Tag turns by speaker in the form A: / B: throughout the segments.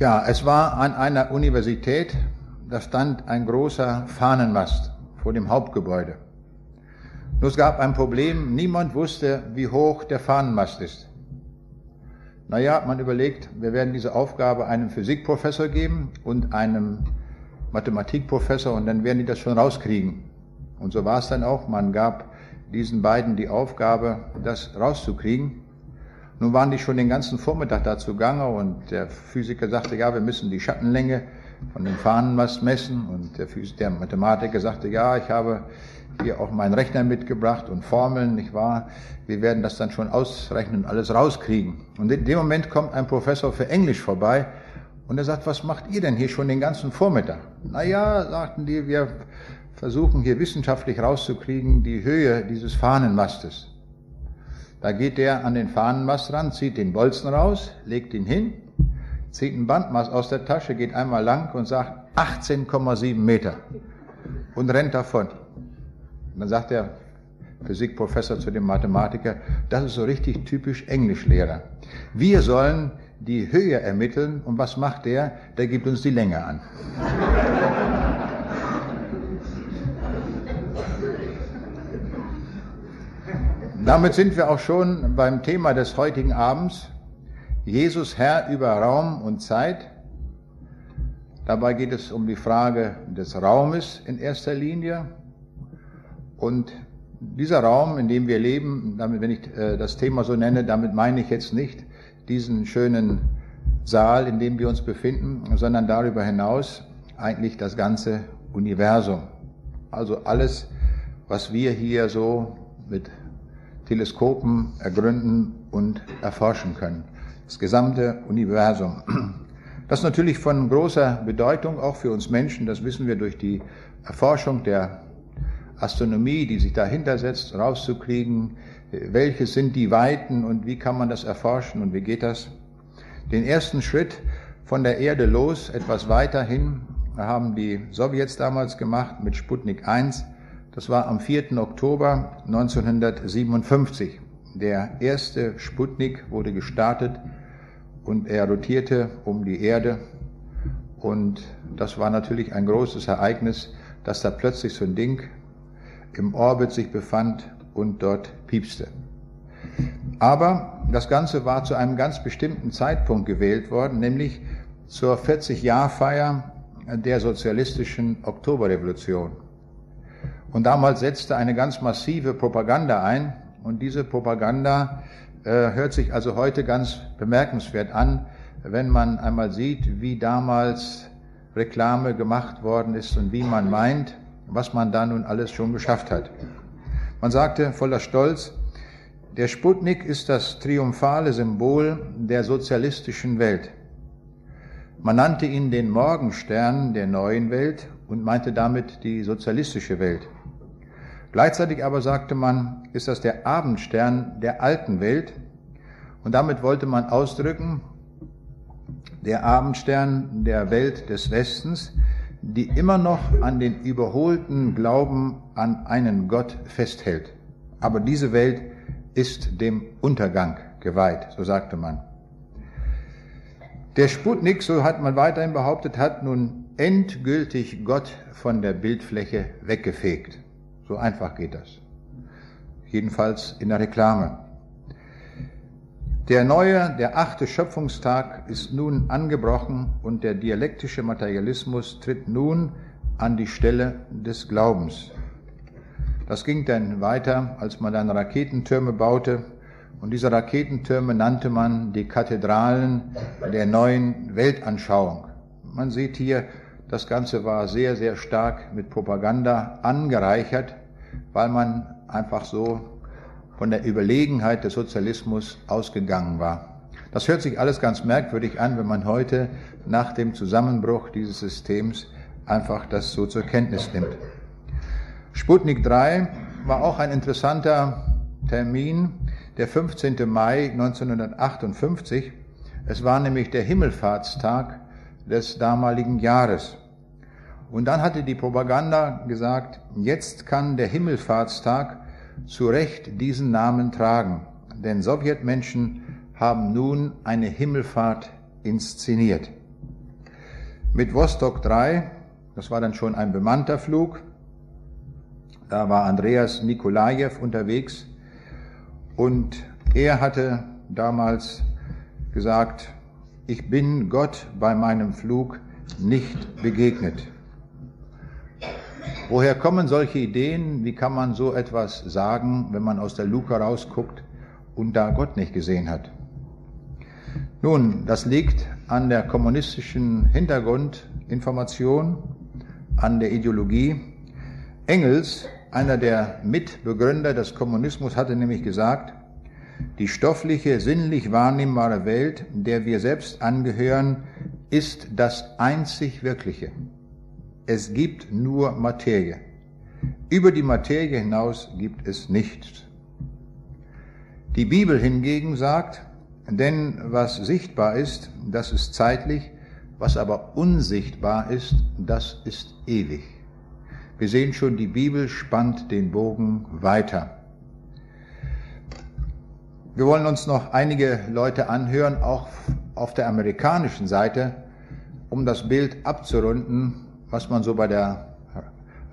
A: Ja, es war an einer Universität, da stand ein großer Fahnenmast vor dem Hauptgebäude. Nur es gab ein Problem, niemand wusste, wie hoch der Fahnenmast ist. Naja, man überlegt, wir werden diese Aufgabe einem Physikprofessor geben und einem Mathematikprofessor und dann werden die das schon rauskriegen. Und so war es dann auch. Man gab diesen beiden die Aufgabe, das rauszukriegen. Nun waren die schon den ganzen Vormittag dazu gange und der Physiker sagte, ja, wir müssen die Schattenlänge von dem Fahnenmast messen und der, Phys der Mathematiker sagte, ja, ich habe hier auch meinen Rechner mitgebracht und Formeln, nicht wahr? Wir werden das dann schon ausrechnen und alles rauskriegen. Und in dem Moment kommt ein Professor für Englisch vorbei und er sagt, was macht ihr denn hier schon den ganzen Vormittag? Naja, sagten die, wir versuchen hier wissenschaftlich rauszukriegen die Höhe dieses Fahnenmastes. Da geht der an den Fahnenmast ran, zieht den Bolzen raus, legt ihn hin, zieht ein Bandmaß aus der Tasche, geht einmal lang und sagt 18,7 Meter und rennt davon. Und dann sagt der Physikprofessor zu dem Mathematiker, das ist so richtig typisch Englischlehrer. Wir sollen die Höhe ermitteln und was macht der? Der gibt uns die Länge an. Damit sind wir auch schon beim Thema des heutigen Abends. Jesus Herr über Raum und Zeit. Dabei geht es um die Frage des Raumes in erster Linie. Und dieser Raum, in dem wir leben, damit, wenn ich äh, das Thema so nenne, damit meine ich jetzt nicht diesen schönen Saal, in dem wir uns befinden, sondern darüber hinaus eigentlich das ganze Universum. Also alles, was wir hier so mit Teleskopen ergründen und erforschen können. Das gesamte Universum. Das ist natürlich von großer Bedeutung auch für uns Menschen. Das wissen wir durch die Erforschung der Astronomie, die sich dahinter setzt, rauszukriegen, welche sind die Weiten und wie kann man das erforschen und wie geht das. Den ersten Schritt von der Erde los, etwas weiter hin, haben die Sowjets damals gemacht mit Sputnik 1. Das war am 4. Oktober 1957. Der erste Sputnik wurde gestartet und er rotierte um die Erde. Und das war natürlich ein großes Ereignis, dass da plötzlich so ein Ding im Orbit sich befand und dort piepste. Aber das Ganze war zu einem ganz bestimmten Zeitpunkt gewählt worden, nämlich zur 40-Jahr-Feier der sozialistischen Oktoberrevolution. Und damals setzte eine ganz massive Propaganda ein und diese Propaganda äh, hört sich also heute ganz bemerkenswert an, wenn man einmal sieht, wie damals Reklame gemacht worden ist und wie man meint, was man da nun alles schon geschafft hat. Man sagte voller Stolz, der Sputnik ist das triumphale Symbol der sozialistischen Welt. Man nannte ihn den Morgenstern der neuen Welt und meinte damit die sozialistische Welt. Gleichzeitig aber sagte man, ist das der Abendstern der alten Welt und damit wollte man ausdrücken, der Abendstern der Welt des Westens, die immer noch an den überholten Glauben an einen Gott festhält. Aber diese Welt ist dem Untergang geweiht, so sagte man. Der Sputnik, so hat man weiterhin behauptet, hat nun endgültig Gott von der Bildfläche weggefegt. So einfach geht das. Jedenfalls in der Reklame. Der neue, der achte Schöpfungstag ist nun angebrochen und der dialektische Materialismus tritt nun an die Stelle des Glaubens. Das ging dann weiter, als man dann Raketentürme baute. Und diese Raketentürme nannte man die Kathedralen der neuen Weltanschauung. Man sieht hier, das Ganze war sehr, sehr stark mit Propaganda angereichert, weil man einfach so von der Überlegenheit des Sozialismus ausgegangen war. Das hört sich alles ganz merkwürdig an, wenn man heute nach dem Zusammenbruch dieses Systems einfach das so zur Kenntnis nimmt. Sputnik 3 war auch ein interessanter Termin, der 15. Mai 1958. Es war nämlich der Himmelfahrtstag des damaligen Jahres. Und dann hatte die Propaganda gesagt, jetzt kann der Himmelfahrtstag zu Recht diesen Namen tragen, denn Sowjetmenschen haben nun eine Himmelfahrt inszeniert. Mit Vostok 3, das war dann schon ein bemannter Flug, da war Andreas Nikolajew unterwegs und er hatte damals gesagt, ich bin Gott bei meinem Flug nicht begegnet. Woher kommen solche Ideen? Wie kann man so etwas sagen, wenn man aus der Luke rausguckt und da Gott nicht gesehen hat? Nun, das liegt an der kommunistischen Hintergrundinformation, an der Ideologie. Engels, einer der Mitbegründer des Kommunismus, hatte nämlich gesagt, die stoffliche, sinnlich wahrnehmbare Welt, der wir selbst angehören, ist das einzig Wirkliche. Es gibt nur Materie. Über die Materie hinaus gibt es nichts. Die Bibel hingegen sagt, denn was sichtbar ist, das ist zeitlich, was aber unsichtbar ist, das ist ewig. Wir sehen schon, die Bibel spannt den Bogen weiter. Wir wollen uns noch einige Leute anhören, auch auf der amerikanischen Seite, um das Bild abzurunden, was man so bei der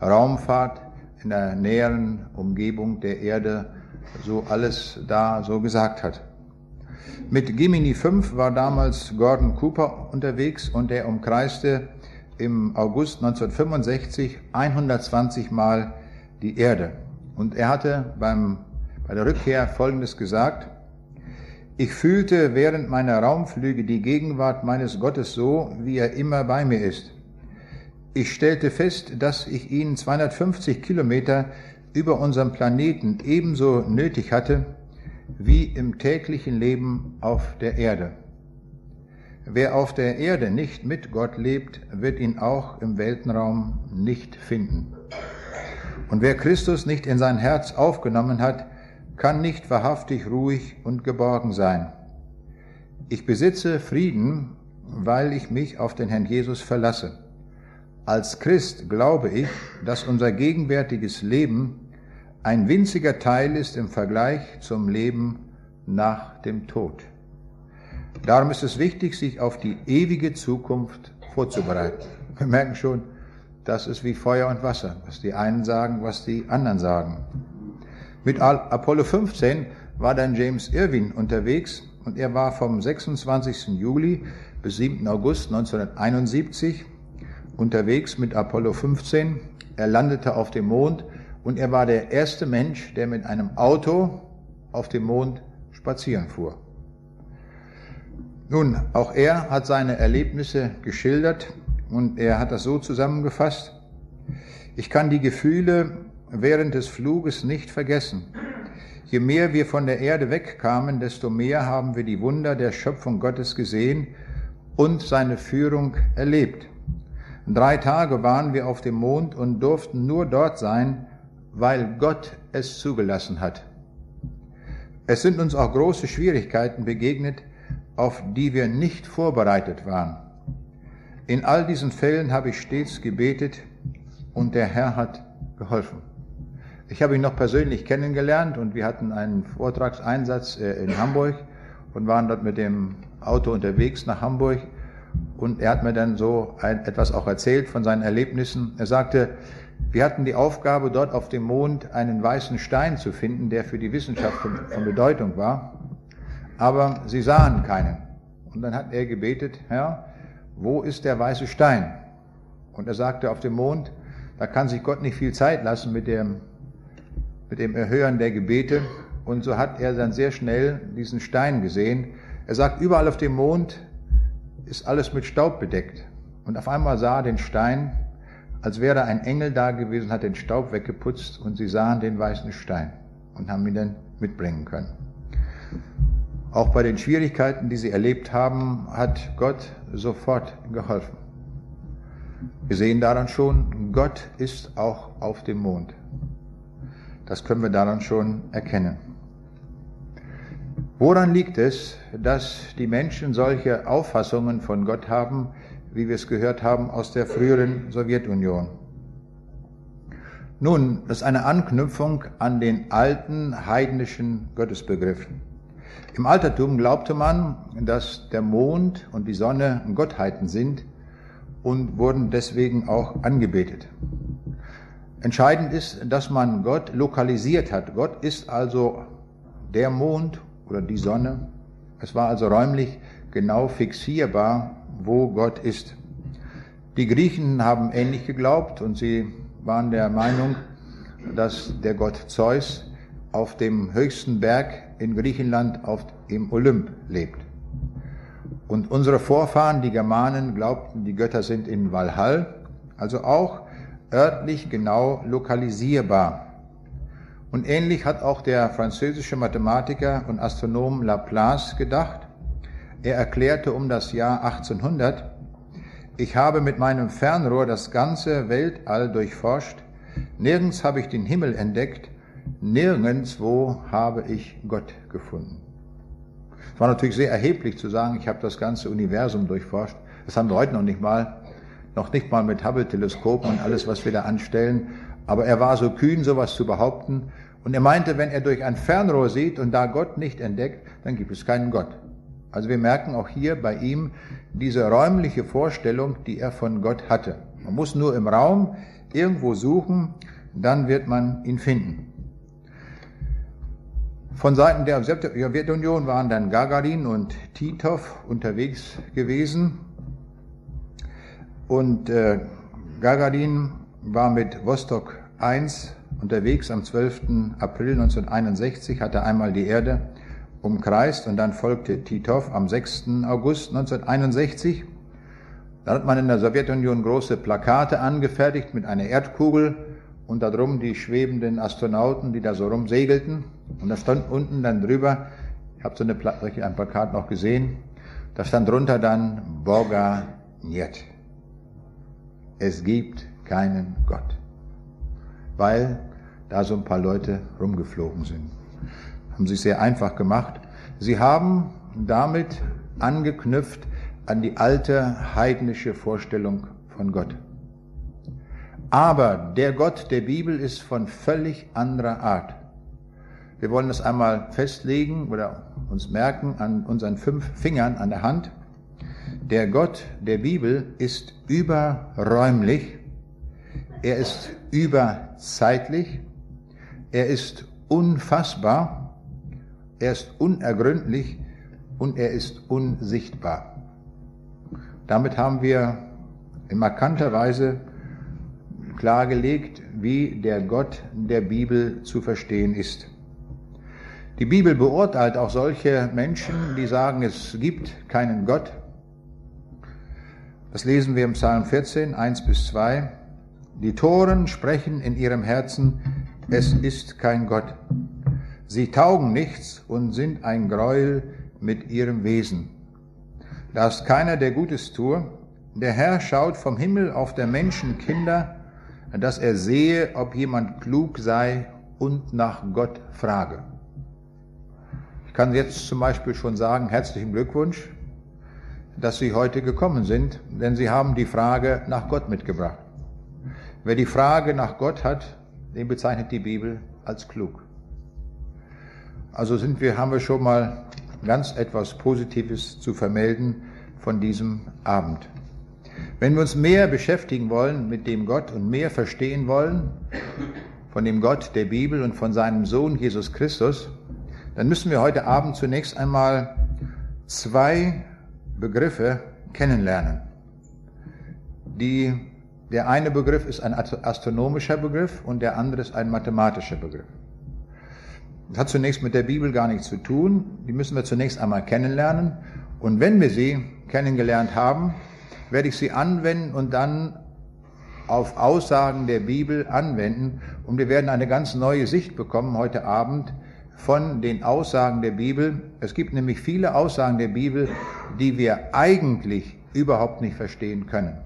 A: Raumfahrt in der näheren Umgebung der Erde so alles da so gesagt hat. Mit Gemini 5 war damals Gordon Cooper unterwegs und er umkreiste im August 1965 120 Mal die Erde. Und er hatte beim, bei der Rückkehr Folgendes gesagt, ich fühlte während meiner Raumflüge die Gegenwart meines Gottes so, wie er immer bei mir ist. Ich stellte fest, dass ich ihn 250 Kilometer über unserem Planeten ebenso nötig hatte wie im täglichen Leben auf der Erde. Wer auf der Erde nicht mit Gott lebt, wird ihn auch im Weltenraum nicht finden. Und wer Christus nicht in sein Herz aufgenommen hat, kann nicht wahrhaftig ruhig und geborgen sein. Ich besitze Frieden, weil ich mich auf den Herrn Jesus verlasse. Als Christ glaube ich, dass unser gegenwärtiges Leben ein winziger Teil ist im Vergleich zum Leben nach dem Tod. Darum ist es wichtig, sich auf die ewige Zukunft vorzubereiten. Wir merken schon, das ist wie Feuer und Wasser, was die einen sagen, was die anderen sagen. Mit Apollo 15 war dann James Irwin unterwegs und er war vom 26. Juli bis 7. August 1971 unterwegs mit Apollo 15. Er landete auf dem Mond und er war der erste Mensch, der mit einem Auto auf dem Mond spazieren fuhr. Nun, auch er hat seine Erlebnisse geschildert und er hat das so zusammengefasst. Ich kann die Gefühle während des Fluges nicht vergessen. Je mehr wir von der Erde wegkamen, desto mehr haben wir die Wunder der Schöpfung Gottes gesehen und seine Führung erlebt. Drei Tage waren wir auf dem Mond und durften nur dort sein, weil Gott es zugelassen hat. Es sind uns auch große Schwierigkeiten begegnet, auf die wir nicht vorbereitet waren. In all diesen Fällen habe ich stets gebetet und der Herr hat geholfen. Ich habe ihn noch persönlich kennengelernt und wir hatten einen Vortragseinsatz äh, in Hamburg und waren dort mit dem Auto unterwegs nach Hamburg und er hat mir dann so ein, etwas auch erzählt von seinen Erlebnissen. Er sagte, wir hatten die Aufgabe, dort auf dem Mond einen weißen Stein zu finden, der für die Wissenschaft von, von Bedeutung war. Aber sie sahen keinen. Und dann hat er gebetet, Herr, wo ist der weiße Stein? Und er sagte, auf dem Mond, da kann sich Gott nicht viel Zeit lassen mit dem, mit dem Erhören der Gebete. Und so hat er dann sehr schnell diesen Stein gesehen. Er sagt, überall auf dem Mond ist alles mit Staub bedeckt. Und auf einmal sah er den Stein, als wäre ein Engel da gewesen, hat den Staub weggeputzt und sie sahen den weißen Stein und haben ihn dann mitbringen können. Auch bei den Schwierigkeiten, die sie erlebt haben, hat Gott sofort geholfen. Wir sehen daran schon, Gott ist auch auf dem Mond. Das können wir daran schon erkennen. Woran liegt es, dass die Menschen solche Auffassungen von Gott haben, wie wir es gehört haben aus der früheren Sowjetunion? Nun, das ist eine Anknüpfung an den alten heidnischen Gottesbegriffen. Im Altertum glaubte man, dass der Mond und die Sonne Gottheiten sind und wurden deswegen auch angebetet. Entscheidend ist, dass man Gott lokalisiert hat. Gott ist also der Mond oder die Sonne. Es war also räumlich genau fixierbar, wo Gott ist. Die Griechen haben ähnlich geglaubt und sie waren der Meinung, dass der Gott Zeus auf dem höchsten Berg in Griechenland auf dem Olymp lebt. Und unsere Vorfahren, die Germanen, glaubten, die Götter sind in Valhall, also auch örtlich genau lokalisierbar. Und ähnlich hat auch der französische Mathematiker und Astronom Laplace gedacht. Er erklärte um das Jahr 1800, ich habe mit meinem Fernrohr das ganze Weltall durchforscht, nirgends habe ich den Himmel entdeckt, nirgendswo habe ich Gott gefunden. Es war natürlich sehr erheblich zu sagen, ich habe das ganze Universum durchforscht. Das haben wir heute noch nicht mal noch nicht mal mit Hubble-Teleskopen und alles, was wir da anstellen. Aber er war so kühn, sowas zu behaupten. Und er meinte, wenn er durch ein Fernrohr sieht und da Gott nicht entdeckt, dann gibt es keinen Gott. Also wir merken auch hier bei ihm diese räumliche Vorstellung, die er von Gott hatte. Man muss nur im Raum irgendwo suchen, dann wird man ihn finden. Von Seiten der Sowjetunion waren dann Gagarin und Titov unterwegs gewesen. Und äh, Gagarin war mit Vostok 1 unterwegs am 12. April 1961, hatte einmal die Erde umkreist und dann folgte Titov am 6. August 1961. Da hat man in der Sowjetunion große Plakate angefertigt mit einer Erdkugel und darum die schwebenden Astronauten, die da so rumsegelten. Und da stand unten dann drüber, ich habe so eine, ein Plakat noch gesehen, da stand drunter dann Boga Niet es gibt keinen Gott. Weil da so ein paar Leute rumgeflogen sind. Haben sich sehr einfach gemacht. Sie haben damit angeknüpft an die alte heidnische Vorstellung von Gott. Aber der Gott der Bibel ist von völlig anderer Art. Wir wollen das einmal festlegen oder uns merken an unseren fünf Fingern an der Hand. Der Gott der Bibel ist überräumlich, er ist überzeitlich, er ist unfassbar, er ist unergründlich und er ist unsichtbar. Damit haben wir in markanter Weise klargelegt, wie der Gott der Bibel zu verstehen ist. Die Bibel beurteilt auch solche Menschen, die sagen, es gibt keinen Gott, das lesen wir im Psalm 14, 1 bis 2. Die Toren sprechen in ihrem Herzen, es ist kein Gott. Sie taugen nichts und sind ein Gräuel mit ihrem Wesen. Da ist keiner, der Gutes tue. Der Herr schaut vom Himmel auf der Menschen Kinder, dass er sehe, ob jemand klug sei und nach Gott frage. Ich kann jetzt zum Beispiel schon sagen, herzlichen Glückwunsch dass Sie heute gekommen sind, denn Sie haben die Frage nach Gott mitgebracht. Wer die Frage nach Gott hat, den bezeichnet die Bibel als klug. Also sind wir, haben wir schon mal ganz etwas Positives zu vermelden von diesem Abend. Wenn wir uns mehr beschäftigen wollen mit dem Gott und mehr verstehen wollen von dem Gott der Bibel und von seinem Sohn Jesus Christus, dann müssen wir heute Abend zunächst einmal zwei Begriffe kennenlernen. Die, der eine Begriff ist ein astronomischer Begriff und der andere ist ein mathematischer Begriff. Das hat zunächst mit der Bibel gar nichts zu tun. Die müssen wir zunächst einmal kennenlernen. Und wenn wir sie kennengelernt haben, werde ich sie anwenden und dann auf Aussagen der Bibel anwenden. Und wir werden eine ganz neue Sicht bekommen heute Abend von den Aussagen der Bibel. Es gibt nämlich viele Aussagen der Bibel, die wir eigentlich überhaupt nicht verstehen können.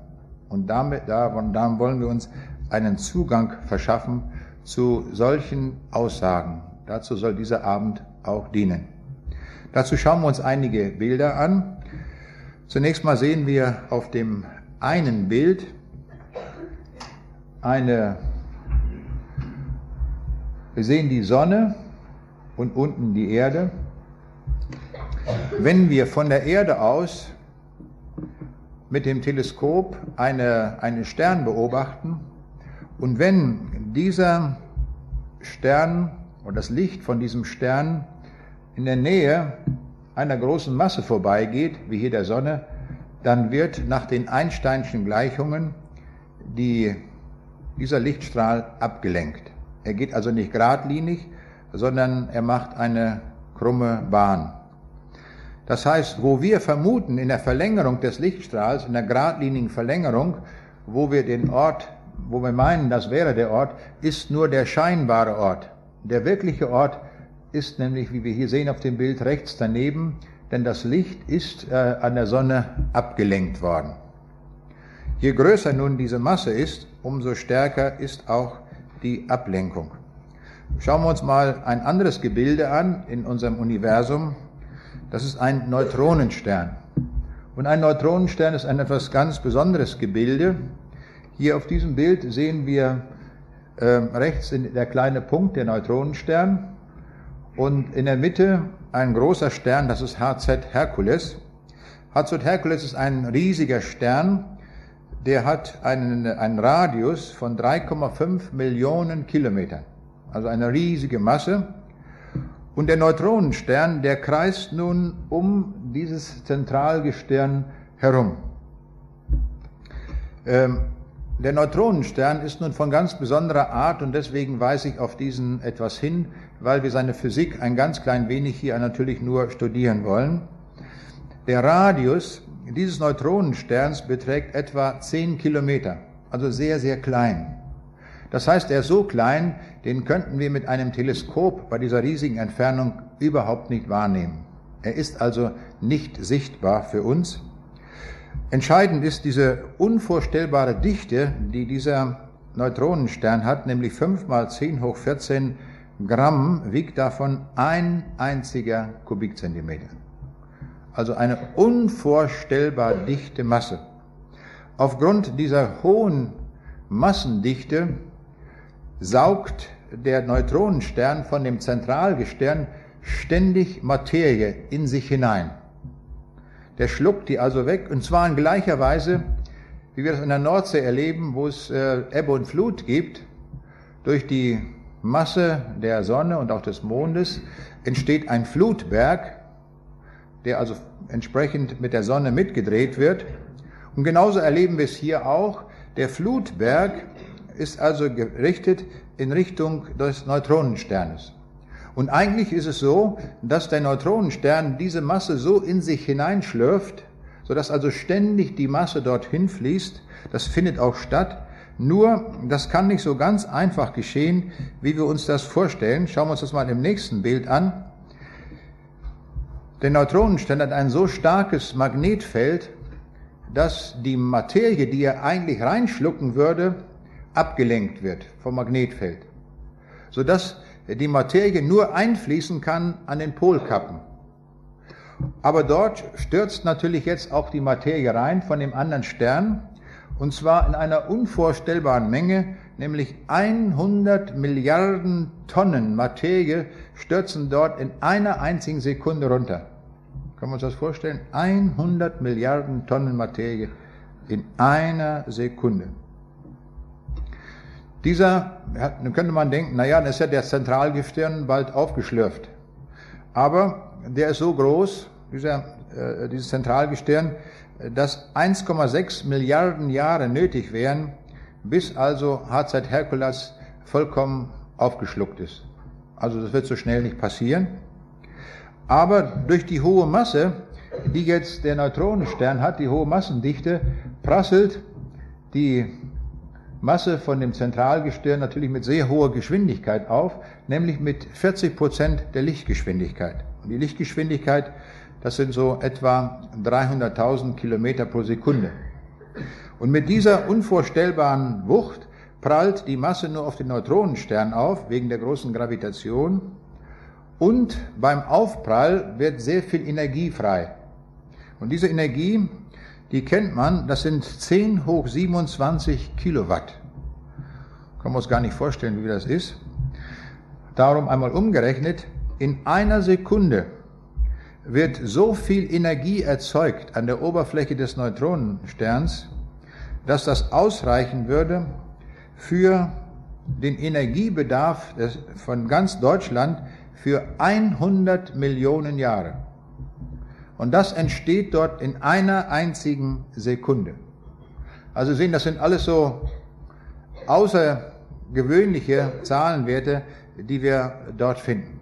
A: Und damit, darum, darum wollen wir uns einen Zugang verschaffen zu solchen Aussagen. Dazu soll dieser Abend auch dienen. Dazu schauen wir uns einige Bilder an. Zunächst mal sehen wir auf dem einen Bild eine, wir sehen die Sonne und unten die Erde. Wenn wir von der Erde aus mit dem Teleskop eine, einen Stern beobachten und wenn dieser Stern und das Licht von diesem Stern in der Nähe einer großen Masse vorbeigeht, wie hier der Sonne, dann wird nach den Einsteinschen Gleichungen die, dieser Lichtstrahl abgelenkt. Er geht also nicht geradlinig, sondern er macht eine krumme Bahn. Das heißt, wo wir vermuten in der Verlängerung des Lichtstrahls, in der geradlinigen Verlängerung, wo wir den Ort, wo wir meinen, das wäre der Ort, ist nur der scheinbare Ort. Der wirkliche Ort ist nämlich, wie wir hier sehen auf dem Bild, rechts daneben, denn das Licht ist äh, an der Sonne abgelenkt worden. Je größer nun diese Masse ist, umso stärker ist auch die Ablenkung. Schauen wir uns mal ein anderes Gebilde an in unserem Universum. Das ist ein Neutronenstern. Und ein Neutronenstern ist ein etwas ganz besonderes Gebilde. Hier auf diesem Bild sehen wir äh, rechts der kleine Punkt, der Neutronenstern. Und in der Mitte ein großer Stern, das ist HZ Hercules. HZ Hercules ist ein riesiger Stern, der hat einen, einen Radius von 3,5 Millionen Kilometern, also eine riesige Masse. Und der Neutronenstern, der kreist nun um dieses Zentralgestirn herum. Ähm, der Neutronenstern ist nun von ganz besonderer Art und deswegen weise ich auf diesen etwas hin, weil wir seine Physik ein ganz klein wenig hier natürlich nur studieren wollen. Der Radius dieses Neutronensterns beträgt etwa 10 Kilometer, also sehr, sehr klein. Das heißt, er ist so klein, den könnten wir mit einem Teleskop bei dieser riesigen Entfernung überhaupt nicht wahrnehmen. Er ist also nicht sichtbar für uns. Entscheidend ist diese unvorstellbare Dichte, die dieser Neutronenstern hat, nämlich 5 mal 10 hoch 14 Gramm, wiegt davon ein einziger Kubikzentimeter. Also eine unvorstellbar dichte Masse. Aufgrund dieser hohen Massendichte saugt der Neutronenstern von dem Zentralgestirn ständig Materie in sich hinein. Der schluckt die also weg und zwar in gleicher Weise, wie wir das in der Nordsee erleben, wo es äh, Ebbe und Flut gibt. Durch die Masse der Sonne und auch des Mondes entsteht ein Flutberg, der also entsprechend mit der Sonne mitgedreht wird. Und genauso erleben wir es hier auch. Der Flutberg ist also gerichtet in Richtung des Neutronensternes. Und eigentlich ist es so, dass der Neutronenstern diese Masse so in sich hineinschlürft, sodass also ständig die Masse dorthin fließt. Das findet auch statt. Nur, das kann nicht so ganz einfach geschehen, wie wir uns das vorstellen. Schauen wir uns das mal im nächsten Bild an. Der Neutronenstern hat ein so starkes Magnetfeld, dass die Materie, die er eigentlich reinschlucken würde, abgelenkt wird vom Magnetfeld, sodass die Materie nur einfließen kann an den Polkappen. Aber dort stürzt natürlich jetzt auch die Materie rein von dem anderen Stern, und zwar in einer unvorstellbaren Menge, nämlich 100 Milliarden Tonnen Materie stürzen dort in einer einzigen Sekunde runter. Können wir uns das vorstellen? 100 Milliarden Tonnen Materie in einer Sekunde. Dieser, könnte man denken, naja, dann ist ja der Zentralgestirn bald aufgeschlürft. Aber der ist so groß, dieser, äh, dieses Zentralgestirn, dass 1,6 Milliarden Jahre nötig wären, bis also HZ Herkules vollkommen aufgeschluckt ist. Also das wird so schnell nicht passieren. Aber durch die hohe Masse, die jetzt der Neutronenstern hat, die hohe Massendichte, prasselt die Masse von dem Zentralgestirn natürlich mit sehr hoher Geschwindigkeit auf, nämlich mit 40 Prozent der Lichtgeschwindigkeit. Und die Lichtgeschwindigkeit, das sind so etwa 300.000 Kilometer pro Sekunde. Und mit dieser unvorstellbaren Wucht prallt die Masse nur auf den Neutronenstern auf, wegen der großen Gravitation. Und beim Aufprall wird sehr viel Energie frei. Und diese Energie die kennt man, das sind 10 hoch 27 Kilowatt. Können wir uns gar nicht vorstellen, wie das ist. Darum einmal umgerechnet, in einer Sekunde wird so viel Energie erzeugt an der Oberfläche des Neutronensterns, dass das ausreichen würde für den Energiebedarf von ganz Deutschland für 100 Millionen Jahre. Und das entsteht dort in einer einzigen Sekunde. Also sehen, das sind alles so außergewöhnliche Zahlenwerte, die wir dort finden.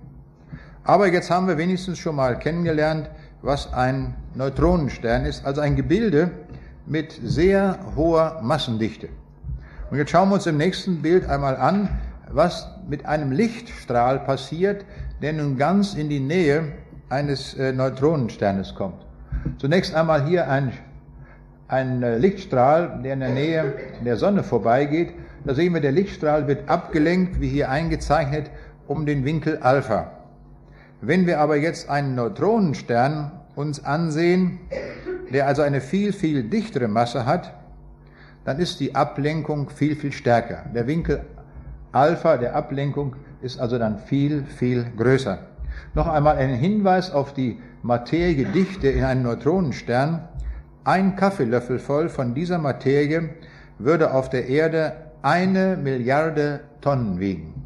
A: Aber jetzt haben wir wenigstens schon mal kennengelernt, was ein Neutronenstern ist, also ein Gebilde mit sehr hoher Massendichte. Und jetzt schauen wir uns im nächsten Bild einmal an, was mit einem Lichtstrahl passiert, der nun ganz in die Nähe eines äh, Neutronensternes kommt. Zunächst einmal hier ein, ein äh, Lichtstrahl, der in der Nähe der Sonne vorbeigeht. Da sehen wir, der Lichtstrahl wird abgelenkt, wie hier eingezeichnet, um den Winkel Alpha. Wenn wir aber jetzt einen Neutronenstern uns ansehen, der also eine viel, viel dichtere Masse hat, dann ist die Ablenkung viel, viel stärker. Der Winkel Alpha der Ablenkung ist also dann viel, viel größer. Noch einmal ein Hinweis auf die Materiedichte in einem Neutronenstern. Ein Kaffeelöffel voll von dieser Materie würde auf der Erde eine Milliarde Tonnen wiegen.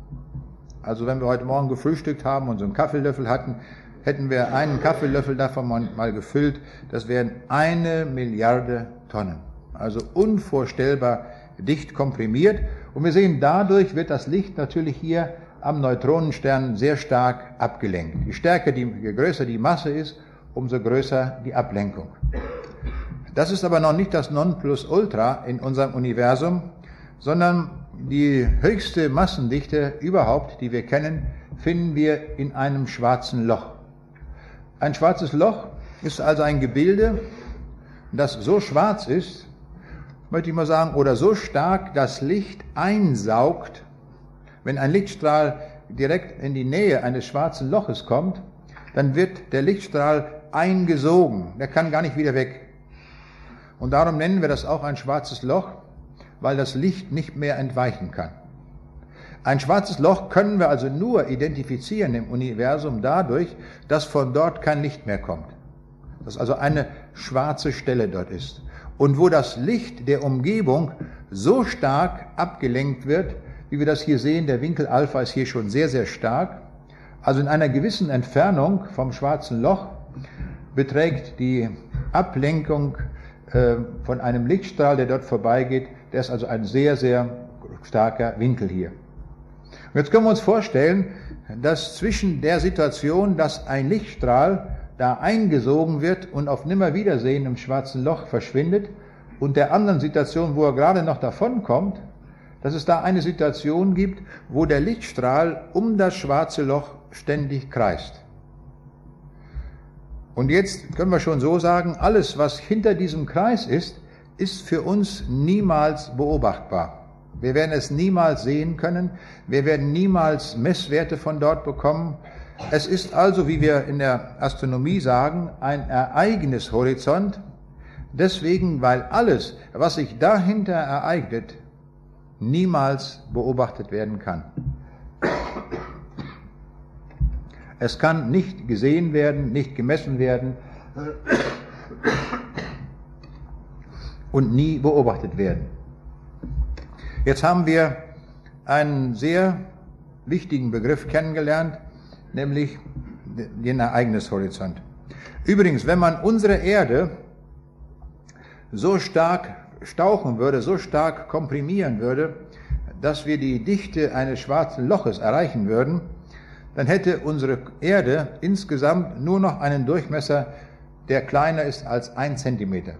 A: Also wenn wir heute Morgen gefrühstückt haben und so einen Kaffeelöffel hatten, hätten wir einen Kaffeelöffel davon mal gefüllt, das wären eine Milliarde Tonnen. Also unvorstellbar dicht komprimiert. Und wir sehen, dadurch wird das Licht natürlich hier am Neutronenstern sehr stark abgelenkt. Je stärker, die, je größer die Masse ist, umso größer die Ablenkung. Das ist aber noch nicht das Nonplusultra in unserem Universum, sondern die höchste Massendichte überhaupt, die wir kennen, finden wir in einem schwarzen Loch. Ein schwarzes Loch ist also ein Gebilde, das so schwarz ist, möchte ich mal sagen, oder so stark das Licht einsaugt, wenn ein Lichtstrahl direkt in die Nähe eines schwarzen Loches kommt, dann wird der Lichtstrahl eingesogen, der kann gar nicht wieder weg. Und darum nennen wir das auch ein schwarzes Loch, weil das Licht nicht mehr entweichen kann. Ein schwarzes Loch können wir also nur identifizieren im Universum dadurch, dass von dort kein Licht mehr kommt. Dass also eine schwarze Stelle dort ist und wo das Licht der Umgebung so stark abgelenkt wird, wie wir das hier sehen, der Winkel Alpha ist hier schon sehr, sehr stark. Also in einer gewissen Entfernung vom schwarzen Loch beträgt die Ablenkung äh, von einem Lichtstrahl, der dort vorbeigeht, der ist also ein sehr, sehr starker Winkel hier. Und jetzt können wir uns vorstellen, dass zwischen der Situation, dass ein Lichtstrahl da eingesogen wird und auf Nimmerwiedersehen im schwarzen Loch verschwindet und der anderen Situation, wo er gerade noch davonkommt, dass es da eine Situation gibt, wo der Lichtstrahl um das schwarze Loch ständig kreist. Und jetzt können wir schon so sagen, alles, was hinter diesem Kreis ist, ist für uns niemals beobachtbar. Wir werden es niemals sehen können. Wir werden niemals Messwerte von dort bekommen. Es ist also, wie wir in der Astronomie sagen, ein Ereignishorizont. Deswegen, weil alles, was sich dahinter ereignet, niemals beobachtet werden kann. Es kann nicht gesehen werden, nicht gemessen werden und nie beobachtet werden. Jetzt haben wir einen sehr wichtigen Begriff kennengelernt, nämlich den Ereignishorizont. Übrigens, wenn man unsere Erde so stark stauchen würde, so stark komprimieren würde, dass wir die Dichte eines schwarzen Loches erreichen würden, dann hätte unsere Erde insgesamt nur noch einen Durchmesser, der kleiner ist als ein Zentimeter.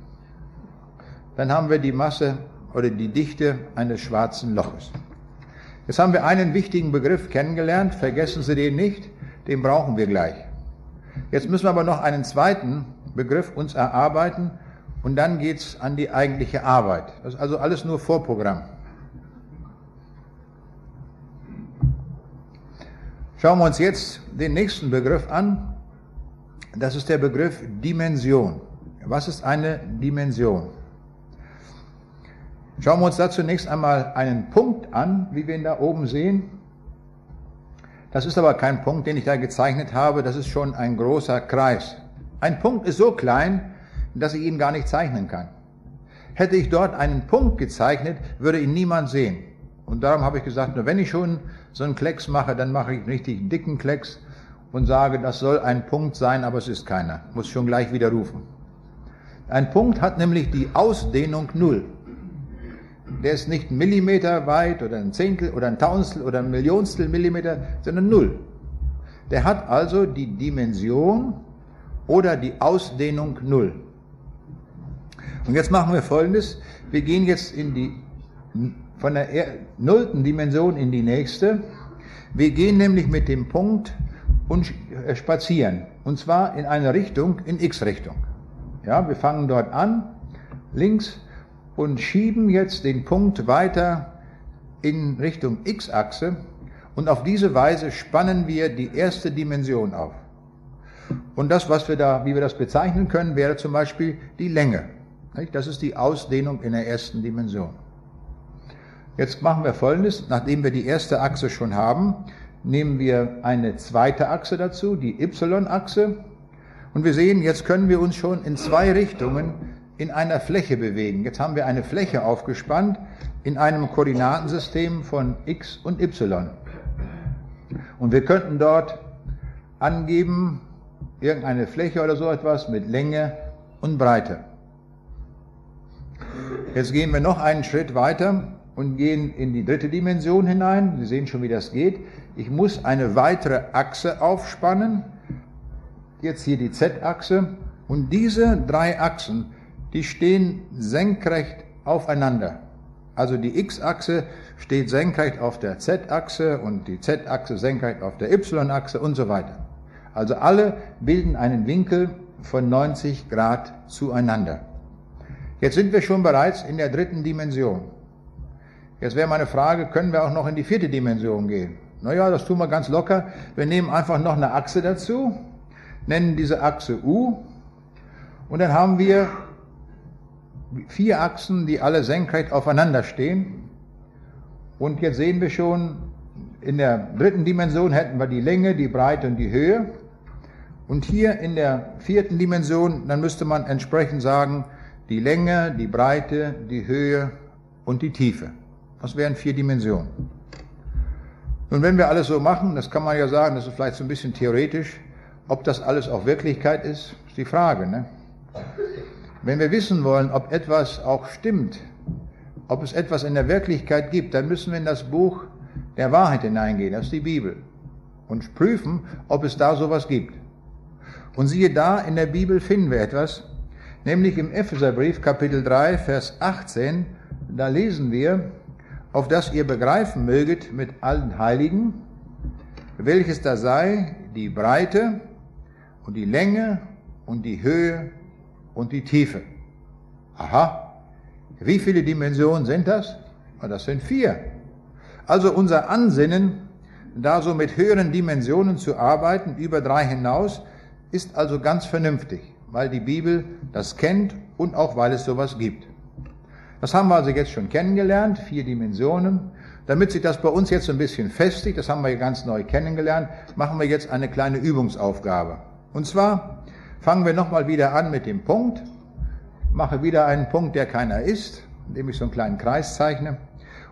A: Dann haben wir die Masse oder die Dichte eines schwarzen Loches. Jetzt haben wir einen wichtigen Begriff kennengelernt, vergessen Sie den nicht den brauchen wir gleich. Jetzt müssen wir aber noch einen zweiten Begriff uns erarbeiten und dann geht's an die eigentliche Arbeit. Das ist also alles nur Vorprogramm. Schauen wir uns jetzt den nächsten Begriff an. Das ist der Begriff Dimension. Was ist eine Dimension? Schauen wir uns da zunächst einmal einen Punkt an, wie wir ihn da oben sehen. Das ist aber kein Punkt, den ich da gezeichnet habe, das ist schon ein großer Kreis. Ein Punkt ist so klein, dass ich ihn gar nicht zeichnen kann. Hätte ich dort einen Punkt gezeichnet, würde ihn niemand sehen. Und darum habe ich gesagt, nur wenn ich schon so einen Klecks mache, dann mache ich einen richtig dicken Klecks und sage, das soll ein Punkt sein, aber es ist keiner. Muss schon gleich widerrufen. Ein Punkt hat nämlich die Ausdehnung Null. Der ist nicht ein Millimeter weit oder ein Zehntel oder ein Tausendstel oder ein Millionstel Millimeter, sondern Null. Der hat also die Dimension oder die Ausdehnung Null. Und jetzt machen wir Folgendes. Wir gehen jetzt in die, von der nullten Dimension in die nächste. Wir gehen nämlich mit dem Punkt und äh, spazieren. Und zwar in eine Richtung, in X-Richtung. Ja, wir fangen dort an, links, und schieben jetzt den Punkt weiter in Richtung X-Achse. Und auf diese Weise spannen wir die erste Dimension auf. Und das, was wir da, wie wir das bezeichnen können, wäre zum Beispiel die Länge. Das ist die Ausdehnung in der ersten Dimension. Jetzt machen wir Folgendes. Nachdem wir die erste Achse schon haben, nehmen wir eine zweite Achse dazu, die Y-Achse. Und wir sehen, jetzt können wir uns schon in zwei Richtungen in einer Fläche bewegen. Jetzt haben wir eine Fläche aufgespannt in einem Koordinatensystem von x und y. Und wir könnten dort angeben, irgendeine Fläche oder so etwas mit Länge und Breite. Jetzt gehen wir noch einen Schritt weiter und gehen in die dritte Dimension hinein. Sie sehen schon, wie das geht. Ich muss eine weitere Achse aufspannen. Jetzt hier die Z-Achse. Und diese drei Achsen, die stehen senkrecht aufeinander. Also die X-Achse steht senkrecht auf der Z-Achse und die Z-Achse senkrecht auf der Y-Achse und so weiter. Also alle bilden einen Winkel von 90 Grad zueinander. Jetzt sind wir schon bereits in der dritten Dimension. Jetzt wäre meine Frage, können wir auch noch in die vierte Dimension gehen? Naja, das tun wir ganz locker. Wir nehmen einfach noch eine Achse dazu, nennen diese Achse U und dann haben wir vier Achsen, die alle senkrecht aufeinander stehen. Und jetzt sehen wir schon, in der dritten Dimension hätten wir die Länge, die Breite und die Höhe. Und hier in der vierten Dimension, dann müsste man entsprechend sagen, die Länge, die Breite, die Höhe und die Tiefe. Das wären vier Dimensionen. Nun, wenn wir alles so machen, das kann man ja sagen, das ist vielleicht so ein bisschen theoretisch, ob das alles auch Wirklichkeit ist, ist die Frage. Ne? Wenn wir wissen wollen, ob etwas auch stimmt, ob es etwas in der Wirklichkeit gibt, dann müssen wir in das Buch der Wahrheit hineingehen, das ist die Bibel, und prüfen, ob es da sowas gibt. Und siehe da, in der Bibel finden wir etwas, nämlich im Epheserbrief Kapitel 3, Vers 18, da lesen wir, auf das ihr begreifen möget mit allen Heiligen, welches da sei die Breite und die Länge und die Höhe und die Tiefe. Aha, wie viele Dimensionen sind das? Das sind vier. Also unser Ansinnen, da so mit höheren Dimensionen zu arbeiten, über drei hinaus, ist also ganz vernünftig, weil die Bibel das kennt und auch weil es sowas gibt. Das haben wir also jetzt schon kennengelernt, vier Dimensionen. Damit sich das bei uns jetzt ein bisschen festigt, das haben wir ganz neu kennengelernt, machen wir jetzt eine kleine Übungsaufgabe. Und zwar Fangen wir nochmal wieder an mit dem Punkt. Mache wieder einen Punkt, der keiner ist, indem ich so einen kleinen Kreis zeichne.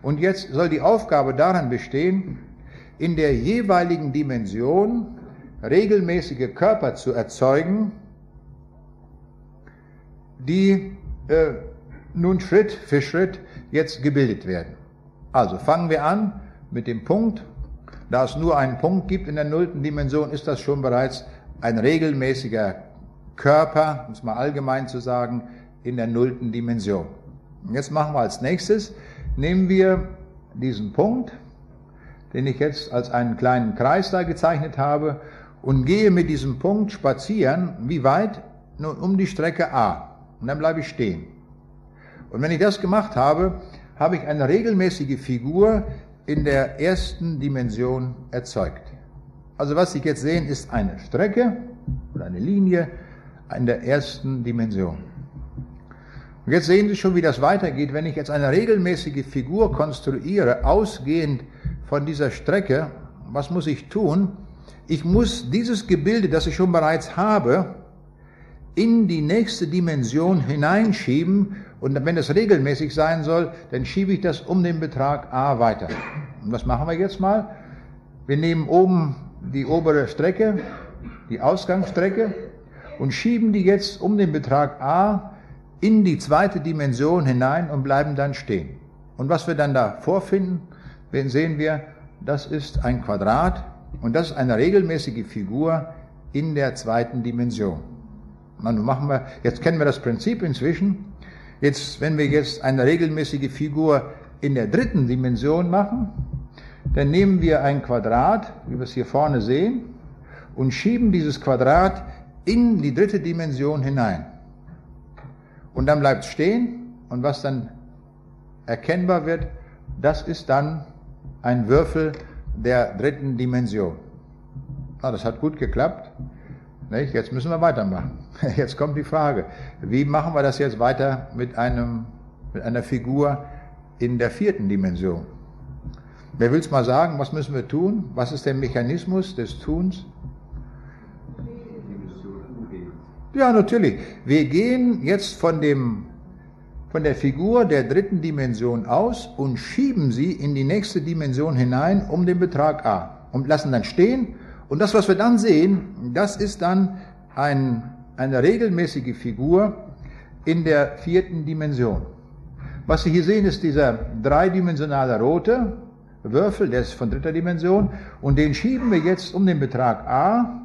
A: Und jetzt soll die Aufgabe daran bestehen, in der jeweiligen Dimension regelmäßige Körper zu erzeugen, die äh, nun Schritt für Schritt jetzt gebildet werden. Also fangen wir an mit dem Punkt. Da es nur einen Punkt gibt in der nullten Dimension, ist das schon bereits ein regelmäßiger Körper, um es mal allgemein zu sagen, in der nullten Dimension. Und jetzt machen wir als nächstes, nehmen wir diesen Punkt, den ich jetzt als einen kleinen Kreis da gezeichnet habe, und gehe mit diesem Punkt spazieren, wie weit? Nun um die Strecke A. Und dann bleibe ich stehen. Und wenn ich das gemacht habe, habe ich eine regelmäßige Figur in der ersten Dimension erzeugt. Also was Sie jetzt sehen, ist eine Strecke oder eine Linie, in der ersten Dimension. Und jetzt sehen Sie schon, wie das weitergeht. Wenn ich jetzt eine regelmäßige Figur konstruiere, ausgehend von dieser Strecke, was muss ich tun? Ich muss dieses Gebilde, das ich schon bereits habe, in die nächste Dimension hineinschieben. Und wenn es regelmäßig sein soll, dann schiebe ich das um den Betrag a weiter. Und was machen wir jetzt mal? Wir nehmen oben die obere Strecke, die Ausgangsstrecke, und schieben die jetzt um den Betrag a in die zweite Dimension hinein und bleiben dann stehen. Und was wir dann da vorfinden, sehen wir, das ist ein Quadrat und das ist eine regelmäßige Figur in der zweiten Dimension. Na, nun machen wir, jetzt kennen wir das Prinzip inzwischen. Jetzt, wenn wir jetzt eine regelmäßige Figur in der dritten Dimension machen, dann nehmen wir ein Quadrat, wie wir es hier vorne sehen, und schieben dieses Quadrat in die dritte Dimension hinein. Und dann bleibt es stehen und was dann erkennbar wird, das ist dann ein Würfel der dritten Dimension. Na, das hat gut geklappt. Nicht? Jetzt müssen wir weitermachen. Jetzt kommt die Frage, wie machen wir das jetzt weiter mit, einem, mit einer Figur in der vierten Dimension? Wer will es mal sagen, was müssen wir tun? Was ist der Mechanismus des Tuns? Ja, natürlich. Wir gehen jetzt von dem von der Figur der dritten Dimension aus und schieben sie in die nächste Dimension hinein um den Betrag a und lassen dann stehen. Und das, was wir dann sehen, das ist dann ein, eine regelmäßige Figur in der vierten Dimension. Was Sie hier sehen, ist dieser dreidimensionale rote Würfel, der ist von dritter Dimension, und den schieben wir jetzt um den Betrag a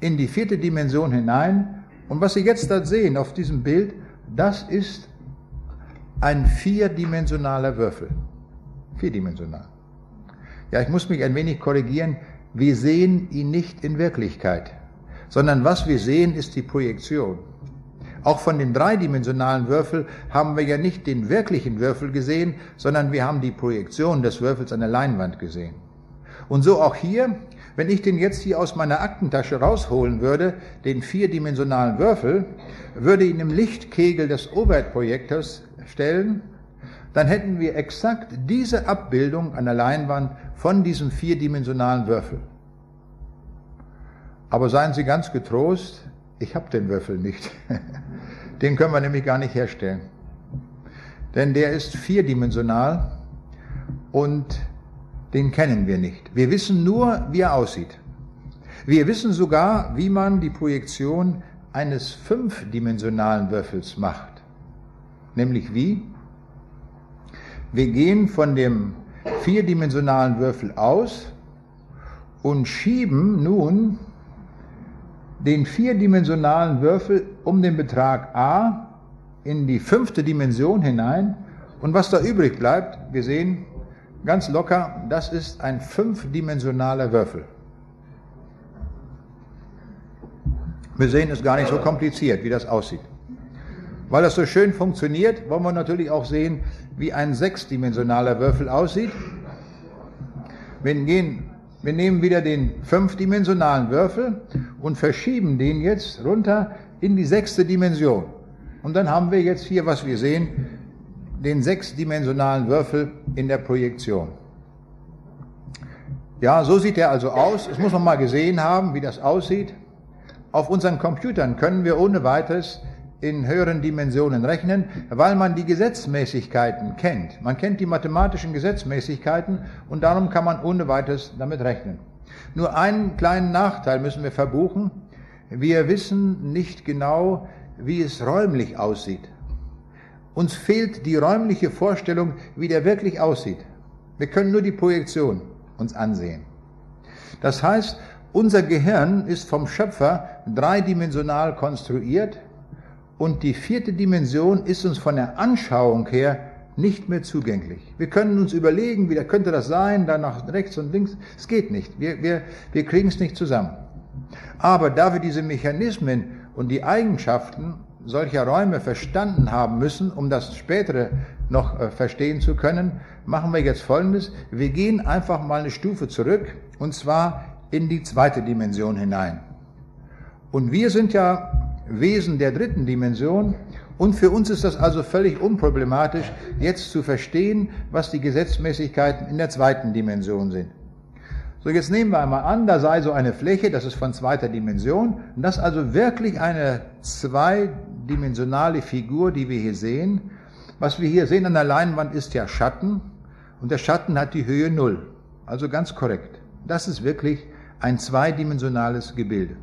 A: in die vierte Dimension hinein. Und was Sie jetzt da sehen auf diesem Bild, das ist ein vierdimensionaler Würfel. Vierdimensional. Ja, ich muss mich ein wenig korrigieren. Wir sehen ihn nicht in Wirklichkeit, sondern was wir sehen, ist die Projektion. Auch von dem dreidimensionalen Würfel haben wir ja nicht den wirklichen Würfel gesehen, sondern wir haben die Projektion des Würfels an der Leinwand gesehen. Und so auch hier, wenn ich den jetzt hier aus meiner Aktentasche rausholen würde, den vierdimensionalen Würfel, würde ihn im Lichtkegel des Overhead-Projektors stellen, dann hätten wir exakt diese Abbildung an der Leinwand von diesem vierdimensionalen Würfel. Aber seien Sie ganz getrost, ich habe den Würfel nicht. Den können wir nämlich gar nicht herstellen. Denn der ist vierdimensional und den kennen wir nicht. Wir wissen nur, wie er aussieht. Wir wissen sogar, wie man die Projektion eines fünfdimensionalen Würfels macht. Nämlich wie? Wir gehen von dem vierdimensionalen Würfel aus und schieben nun den vierdimensionalen Würfel um den Betrag a in die fünfte Dimension hinein. Und was da übrig bleibt, wir sehen ganz locker, das ist ein fünfdimensionaler Würfel. Wir sehen es gar nicht so kompliziert, wie das aussieht. Weil das so schön funktioniert, wollen wir natürlich auch sehen, wie ein sechsdimensionaler Würfel aussieht. Wir, gehen, wir nehmen wieder den fünfdimensionalen Würfel und verschieben den jetzt runter in die sechste Dimension. Und dann haben wir jetzt hier, was wir sehen, den sechsdimensionalen Würfel in der Projektion. Ja, so sieht er also aus. Es muss man mal gesehen haben, wie das aussieht. Auf unseren Computern können wir ohne weiteres in höheren Dimensionen rechnen, weil man die Gesetzmäßigkeiten kennt. Man kennt die mathematischen Gesetzmäßigkeiten und darum kann man ohne weiteres damit rechnen. Nur einen kleinen Nachteil müssen wir verbuchen. Wir wissen nicht genau, wie es räumlich aussieht. Uns fehlt die räumliche Vorstellung, wie der wirklich aussieht. Wir können nur die Projektion uns ansehen. Das heißt, unser Gehirn ist vom Schöpfer dreidimensional konstruiert und die vierte Dimension ist uns von der Anschauung her nicht mehr zugänglich. Wir können uns überlegen, wie könnte das sein, da nach rechts und links. Es geht nicht. Wir, wir, wir kriegen es nicht zusammen. Aber da wir diese Mechanismen und die Eigenschaften solcher Räume verstanden haben müssen, um das spätere noch äh, verstehen zu können, machen wir jetzt Folgendes. Wir gehen einfach mal eine Stufe zurück, und zwar in die zweite Dimension hinein. Und wir sind ja Wesen der dritten Dimension. Und für uns ist das also völlig unproblematisch, jetzt zu verstehen, was die Gesetzmäßigkeiten in der zweiten Dimension sind. So, jetzt nehmen wir einmal an, da sei so eine Fläche, das ist von zweiter Dimension, und das ist also wirklich eine zweidimensionale Figur, die wir hier sehen. Was wir hier sehen an der Leinwand ist ja Schatten, und der Schatten hat die Höhe Null. Also ganz korrekt. Das ist wirklich ein zweidimensionales Gebilde.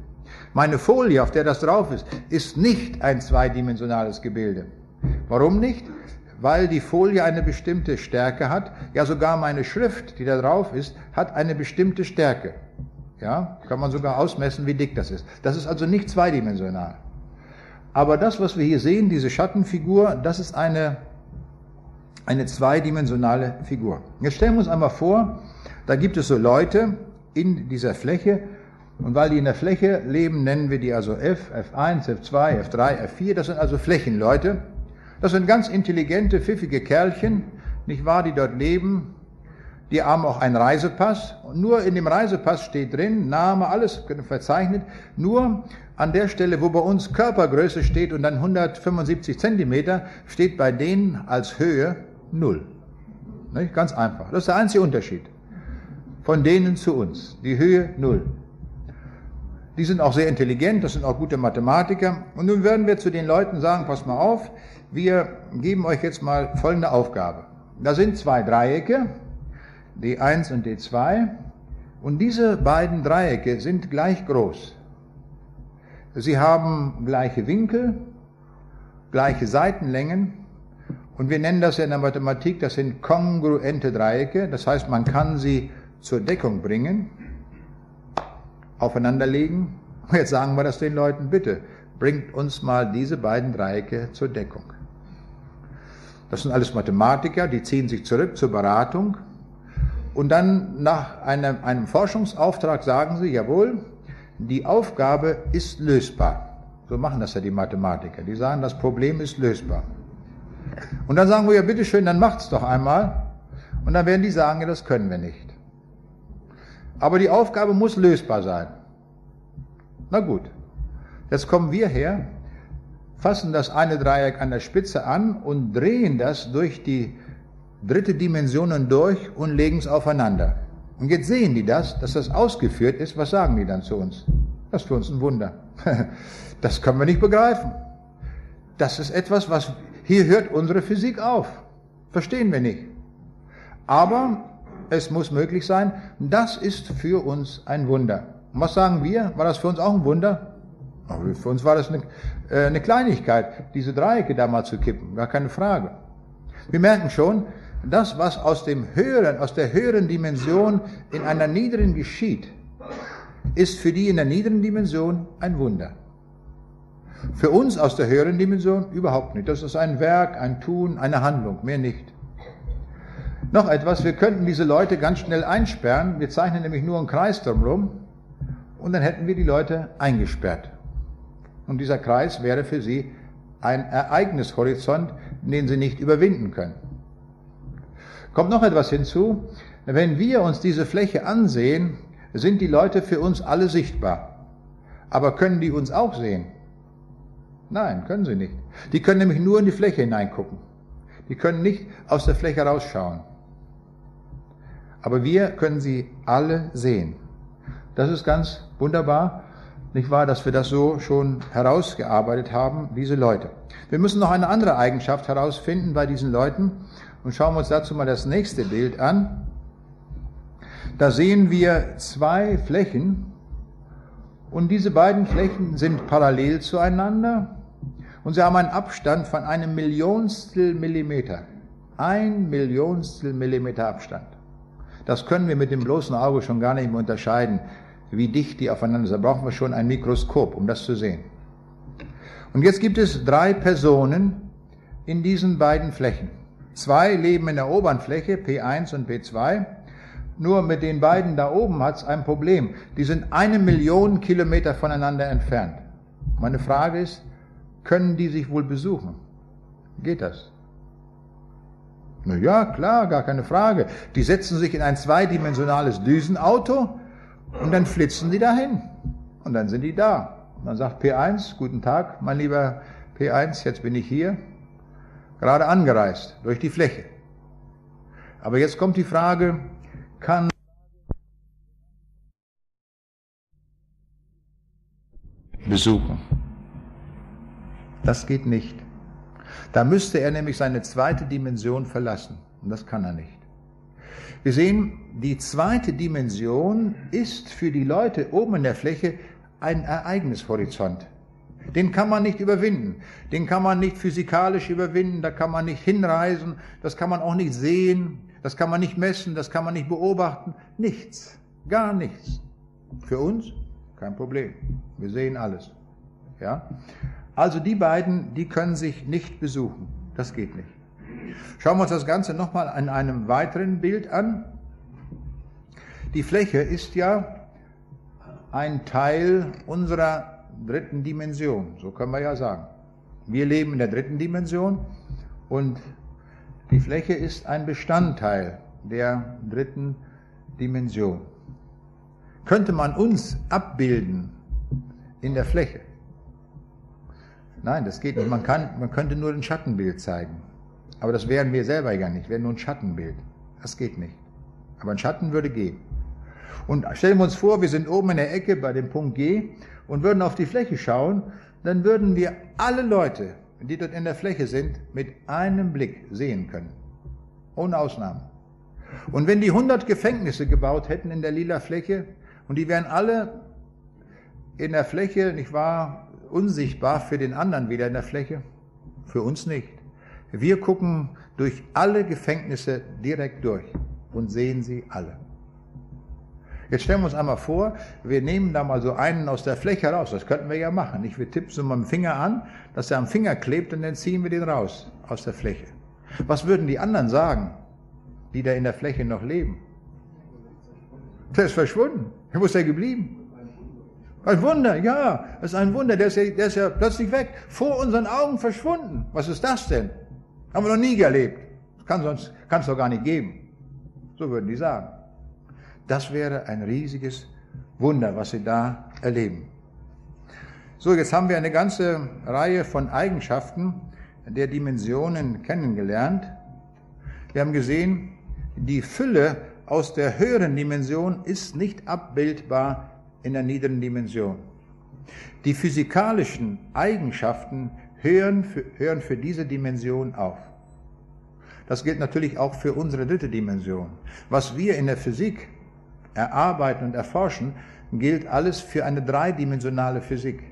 A: Meine Folie, auf der das drauf ist, ist nicht ein zweidimensionales Gebilde. Warum nicht? Weil die Folie eine bestimmte Stärke hat. Ja, sogar meine Schrift, die da drauf ist, hat eine bestimmte Stärke. Ja, kann man sogar ausmessen, wie dick das ist. Das ist also nicht zweidimensional. Aber das, was wir hier sehen, diese Schattenfigur, das ist eine, eine zweidimensionale Figur. Jetzt stellen wir uns einmal vor, da gibt es so Leute in dieser Fläche, und weil die in der Fläche leben, nennen wir die also F, F1, F2, F3, F4. Das sind also Flächenleute. Das sind ganz intelligente, pfiffige Kerlchen, nicht wahr, die dort leben. Die haben auch einen Reisepass. Und nur in dem Reisepass steht drin, Name, alles verzeichnet. Nur an der Stelle, wo bei uns Körpergröße steht und dann 175 Zentimeter, steht bei denen als Höhe Null. Nicht? Ganz einfach. Das ist der einzige Unterschied. Von denen zu uns. Die Höhe Null. Die sind auch sehr intelligent, das sind auch gute Mathematiker. Und nun werden wir zu den Leuten sagen, pass mal auf, wir geben euch jetzt mal folgende Aufgabe. Da sind zwei Dreiecke, D1 und D2, und diese beiden Dreiecke sind gleich groß. Sie haben gleiche Winkel, gleiche Seitenlängen, und wir nennen das ja in der Mathematik, das sind kongruente Dreiecke, das heißt, man kann sie zur Deckung bringen aufeinanderlegen. Und jetzt sagen wir das den Leuten, bitte, bringt uns mal diese beiden Dreiecke zur Deckung. Das sind alles Mathematiker, die ziehen sich zurück zur Beratung. Und dann nach einem, einem Forschungsauftrag sagen sie, jawohl, die Aufgabe ist lösbar. So machen das ja die Mathematiker. Die sagen, das Problem ist lösbar. Und dann sagen wir, ja, bitteschön, dann macht's doch einmal. Und dann werden die sagen, ja, das können wir nicht. Aber die Aufgabe muss lösbar sein. Na gut, jetzt kommen wir her, fassen das eine Dreieck an der Spitze an und drehen das durch die dritte Dimension durch und legen es aufeinander. Und jetzt sehen die das, dass das ausgeführt ist. Was sagen die dann zu uns? Das ist für uns ein Wunder. Das können wir nicht begreifen. Das ist etwas, was hier hört unsere Physik auf. Verstehen wir nicht. Aber es muss möglich sein. Das ist für uns ein Wunder. Und was sagen wir? War das für uns auch ein Wunder? Für uns war das eine, äh, eine Kleinigkeit, diese Dreiecke da mal zu kippen. Gar keine Frage. Wir merken schon, das, was aus dem höheren, aus der höheren Dimension in einer niederen geschieht, ist für die in der niederen Dimension ein Wunder. Für uns aus der höheren Dimension überhaupt nicht. Das ist ein Werk, ein Tun, eine Handlung, mehr nicht. Noch etwas, wir könnten diese Leute ganz schnell einsperren. Wir zeichnen nämlich nur einen Kreis drumherum und dann hätten wir die Leute eingesperrt. Und dieser Kreis wäre für sie ein Ereignishorizont, den sie nicht überwinden können. Kommt noch etwas hinzu. Wenn wir uns diese Fläche ansehen, sind die Leute für uns alle sichtbar. Aber können die uns auch sehen? Nein, können sie nicht. Die können nämlich nur in die Fläche hineingucken. Die können nicht aus der Fläche rausschauen. Aber wir können sie alle sehen. Das ist ganz wunderbar, nicht wahr, dass wir das so schon herausgearbeitet haben, diese Leute. Wir müssen noch eine andere Eigenschaft herausfinden bei diesen Leuten und schauen wir uns dazu mal das nächste Bild an. Da sehen wir zwei Flächen und diese beiden Flächen sind parallel zueinander und sie haben einen Abstand von einem Millionstel Millimeter. Ein Millionstel Millimeter Abstand. Das können wir mit dem bloßen Auge schon gar nicht mehr unterscheiden, wie dicht die aufeinander sind. Da brauchen wir schon ein Mikroskop, um das zu sehen. Und jetzt gibt es drei Personen in diesen beiden Flächen. Zwei leben in der oberen Fläche, P1 und P2. Nur mit den beiden da oben hat es ein Problem. Die sind eine Million Kilometer voneinander entfernt. Meine Frage ist, können die sich wohl besuchen? Geht das? Na ja, klar, gar keine Frage. Die setzen sich in ein zweidimensionales Düsenauto und dann flitzen die dahin. Und dann sind die da. Und dann sagt P1, guten Tag, mein lieber P1, jetzt bin ich hier. Gerade angereist durch die Fläche. Aber jetzt kommt die Frage, kann besuchen. Das geht nicht. Da müsste er nämlich seine zweite Dimension verlassen. Und das kann er nicht. Wir sehen, die zweite Dimension ist für die Leute oben in der Fläche ein Ereignishorizont. Den kann man nicht überwinden. Den kann man nicht physikalisch überwinden. Da kann man nicht hinreisen. Das kann man auch nicht sehen. Das kann man nicht messen. Das kann man nicht beobachten. Nichts. Gar nichts. Für uns kein Problem. Wir sehen alles. Ja? Also die beiden, die können sich nicht besuchen. Das geht nicht. Schauen wir uns das Ganze nochmal an einem weiteren Bild an. Die Fläche ist ja ein Teil unserer dritten Dimension, so können wir ja sagen. Wir leben in der dritten Dimension und die Fläche ist ein Bestandteil der dritten Dimension. Könnte man uns abbilden in der Fläche? Nein, das geht nicht. Man, kann, man könnte nur ein Schattenbild zeigen. Aber das wären wir selber ja nicht, wäre nur ein Schattenbild. Das geht nicht. Aber ein Schatten würde gehen. Und stellen wir uns vor, wir sind oben in der Ecke bei dem Punkt G und würden auf die Fläche schauen, dann würden wir alle Leute, die dort in der Fläche sind, mit einem Blick sehen können. Ohne Ausnahme. Und wenn die 100 Gefängnisse gebaut hätten in der lila Fläche und die wären alle in der Fläche, nicht wahr, unsichtbar für den anderen wieder in der Fläche, für uns nicht. Wir gucken durch alle Gefängnisse direkt durch und sehen sie alle. Jetzt stellen wir uns einmal vor, wir nehmen da mal so einen aus der Fläche raus. Das könnten wir ja machen. Ich, wir tippen so mit dem Finger an, dass er am Finger klebt und dann ziehen wir den raus aus der Fläche. Was würden die anderen sagen, die da in der Fläche noch leben? Der ist verschwunden. Wo ist er geblieben? Ein Wunder, ja, das ist ein Wunder. Der ist, ja, der ist ja plötzlich weg, vor unseren Augen verschwunden. Was ist das denn? Haben wir noch nie erlebt. Kann es doch gar nicht geben. So würden die sagen. Das wäre ein riesiges Wunder, was sie da erleben. So, jetzt haben wir eine ganze Reihe von Eigenschaften der Dimensionen kennengelernt. Wir haben gesehen, die Fülle aus der höheren Dimension ist nicht abbildbar in der niederen Dimension. Die physikalischen Eigenschaften hören für, hören für diese Dimension auf. Das gilt natürlich auch für unsere dritte Dimension. Was wir in der Physik erarbeiten und erforschen, gilt alles für eine dreidimensionale Physik.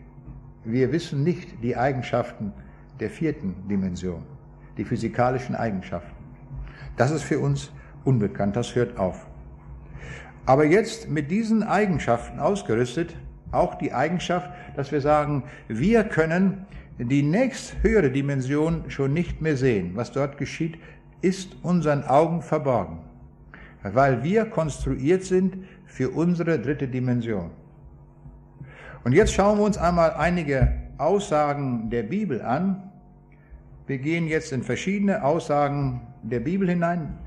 A: Wir wissen nicht die Eigenschaften der vierten Dimension, die physikalischen Eigenschaften. Das ist für uns unbekannt, das hört auf. Aber jetzt mit diesen Eigenschaften ausgerüstet, auch die Eigenschaft, dass wir sagen, wir können die nächst höhere Dimension schon nicht mehr sehen. Was dort geschieht, ist unseren Augen verborgen, weil wir konstruiert sind für unsere dritte Dimension. Und jetzt schauen wir uns einmal einige Aussagen der Bibel an. Wir gehen jetzt in verschiedene Aussagen der Bibel hinein.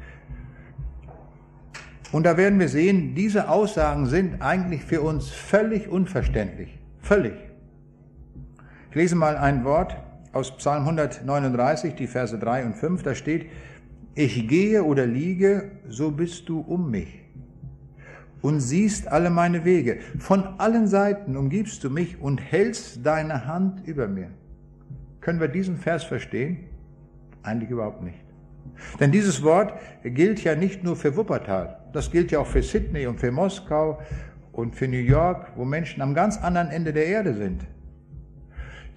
A: Und da werden wir sehen, diese Aussagen sind eigentlich für uns völlig unverständlich. Völlig. Ich lese mal ein Wort aus Psalm 139, die Verse 3 und 5. Da steht, ich gehe oder liege, so bist du um mich und siehst alle meine Wege. Von allen Seiten umgibst du mich und hältst deine Hand über mir. Können wir diesen Vers verstehen? Eigentlich überhaupt nicht. Denn dieses Wort gilt ja nicht nur für Wuppertal, das gilt ja auch für Sydney und für Moskau und für New York, wo Menschen am ganz anderen Ende der Erde sind.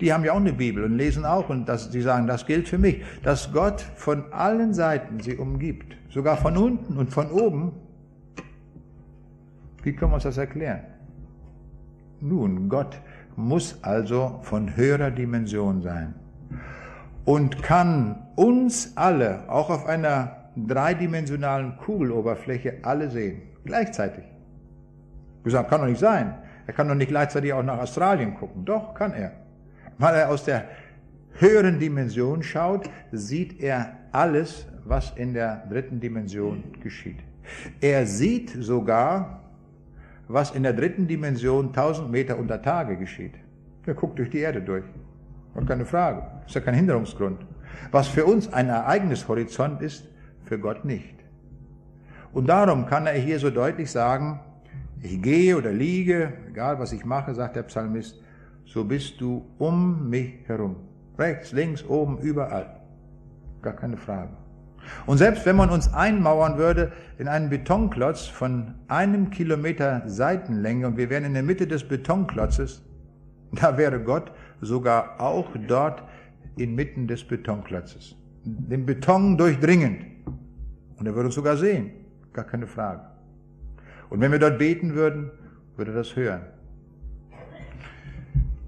A: Die haben ja auch eine Bibel und lesen auch und das, sie sagen, das gilt für mich, dass Gott von allen Seiten sie umgibt, sogar von unten und von oben. Wie können wir uns das erklären? Nun, Gott muss also von höherer Dimension sein und kann uns alle, auch auf einer dreidimensionalen Kugeloberfläche, alle sehen. Gleichzeitig. Gesagt, kann doch nicht sein. Er kann doch nicht gleichzeitig auch nach Australien gucken. Doch, kann er. Weil er aus der höheren Dimension schaut, sieht er alles, was in der dritten Dimension geschieht. Er sieht sogar, was in der dritten Dimension 1000 Meter unter Tage geschieht. Er guckt durch die Erde durch. Und keine Frage. Ist ja kein Hinderungsgrund. Was für uns ein Ereignishorizont ist, für Gott nicht. Und darum kann er hier so deutlich sagen, ich gehe oder liege, egal was ich mache, sagt der Psalmist, so bist du um mich herum. Rechts, links, oben, überall. Gar keine Frage. Und selbst wenn man uns einmauern würde in einen Betonklotz von einem Kilometer Seitenlänge und wir wären in der Mitte des Betonklotzes, da wäre Gott sogar auch dort inmitten des Betonklotzes. Den Beton durchdringend. Und er würde uns sogar sehen. Gar keine Frage. Und wenn wir dort beten würden, würde er das hören.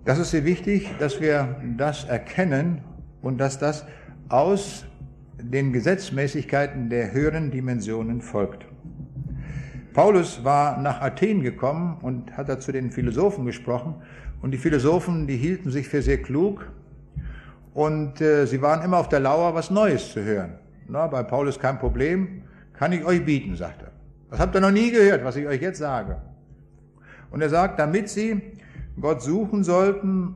A: Das ist sehr wichtig, dass wir das erkennen und dass das aus den Gesetzmäßigkeiten der höheren Dimensionen folgt. Paulus war nach Athen gekommen und hat da zu den Philosophen gesprochen und die Philosophen, die hielten sich für sehr klug und äh, sie waren immer auf der Lauer, was Neues zu hören. Na, bei Paulus kein Problem, kann ich euch bieten, sagt er. Das habt ihr noch nie gehört, was ich euch jetzt sage. Und er sagt, damit sie Gott suchen sollten,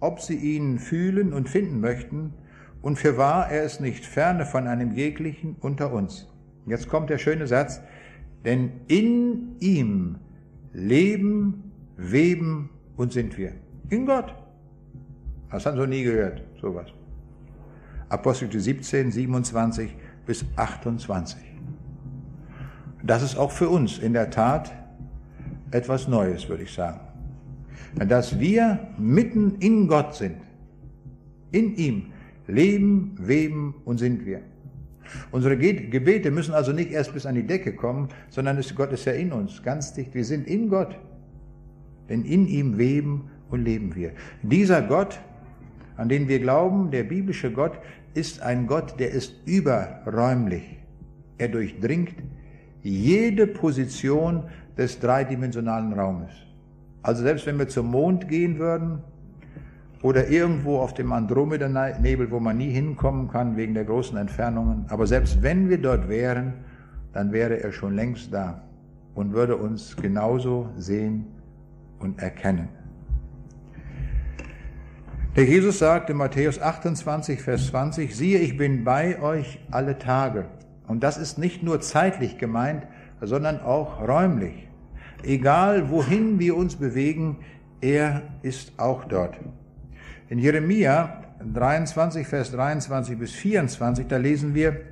A: ob sie ihn fühlen und finden möchten, und für wahr, er ist nicht ferne von einem jeglichen unter uns. Jetzt kommt der schöne Satz, denn in ihm leben, weben und sind wir. In Gott. Das haben Sie noch nie gehört, sowas. Apostel 17, 27 bis 28. Das ist auch für uns in der Tat etwas Neues, würde ich sagen. Dass wir mitten in Gott sind, in ihm, leben, weben und sind wir. Unsere Gebete müssen also nicht erst bis an die Decke kommen, sondern Gott ist ja in uns, ganz dicht. Wir sind in Gott, denn in ihm weben und leben wir. Dieser Gott, an den wir glauben, der biblische Gott, ist ein Gott, der ist überräumlich. Er durchdringt jede Position des dreidimensionalen Raumes. Also selbst wenn wir zum Mond gehen würden, oder irgendwo auf dem Andromeda-Nebel, wo man nie hinkommen kann wegen der großen Entfernungen. Aber selbst wenn wir dort wären, dann wäre er schon längst da und würde uns genauso sehen und erkennen. Der Jesus sagt in Matthäus 28, Vers 20, siehe, ich bin bei euch alle Tage. Und das ist nicht nur zeitlich gemeint, sondern auch räumlich. Egal wohin wir uns bewegen, er ist auch dort. In Jeremia 23, Vers 23 bis 24, da lesen wir,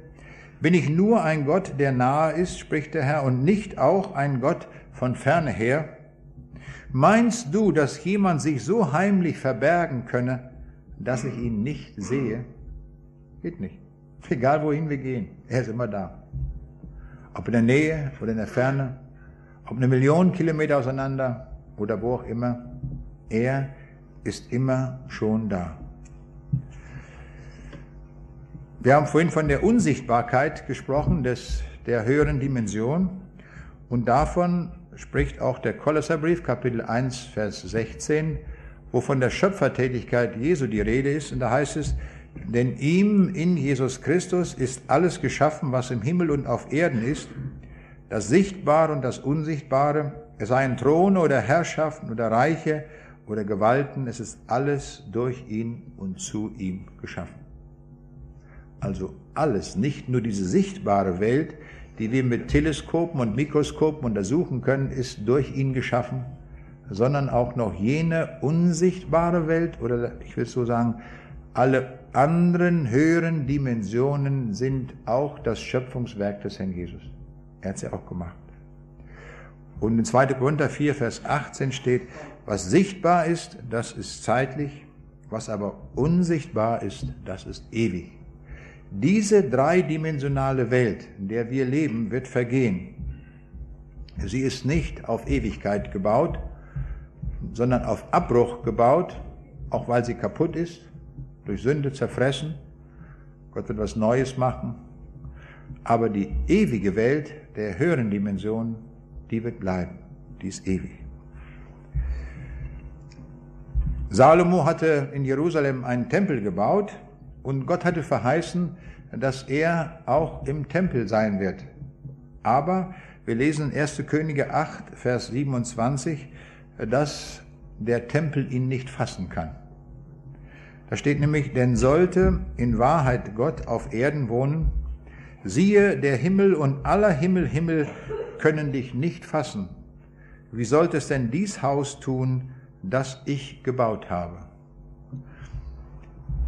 A: bin ich nur ein Gott, der nahe ist, spricht der Herr, und nicht auch ein Gott von ferne her? Meinst du, dass jemand sich so heimlich verbergen könne, dass ich ihn nicht sehe? Geht nicht. Egal wohin wir gehen, er ist immer da. Ob in der Nähe oder in der Ferne, ob eine Million Kilometer auseinander oder wo auch immer, er ist immer schon da. Wir haben vorhin von der Unsichtbarkeit gesprochen, des, der höheren Dimension. Und davon spricht auch der Kolosserbrief, Kapitel 1, Vers 16, wo von der Schöpfertätigkeit Jesu die Rede ist. Und da heißt es, denn ihm in Jesus Christus ist alles geschaffen, was im Himmel und auf Erden ist, das Sichtbare und das Unsichtbare, es seien Throne oder Herrschaften oder Reiche, oder Gewalten, es ist alles durch ihn und zu ihm geschaffen. Also alles, nicht nur diese sichtbare Welt, die wir mit Teleskopen und Mikroskopen untersuchen können, ist durch ihn geschaffen, sondern auch noch jene unsichtbare Welt oder ich will so sagen, alle anderen höheren Dimensionen sind auch das Schöpfungswerk des Herrn Jesus. Er hat sie auch gemacht. Und in 2. Korinther 4, Vers 18 steht, was sichtbar ist, das ist zeitlich, was aber unsichtbar ist, das ist ewig. Diese dreidimensionale Welt, in der wir leben, wird vergehen. Sie ist nicht auf Ewigkeit gebaut, sondern auf Abbruch gebaut, auch weil sie kaputt ist, durch Sünde zerfressen. Gott wird was Neues machen. Aber die ewige Welt der höheren Dimension, die wird bleiben. Die ist ewig. Salomo hatte in Jerusalem einen Tempel gebaut und Gott hatte verheißen, dass er auch im Tempel sein wird. Aber wir lesen 1. Könige 8, Vers 27, dass der Tempel ihn nicht fassen kann. Da steht nämlich, denn sollte in Wahrheit Gott auf Erden wohnen, siehe, der Himmel und aller Himmel, Himmel können dich nicht fassen. Wie sollte es denn dies Haus tun, das ich gebaut habe.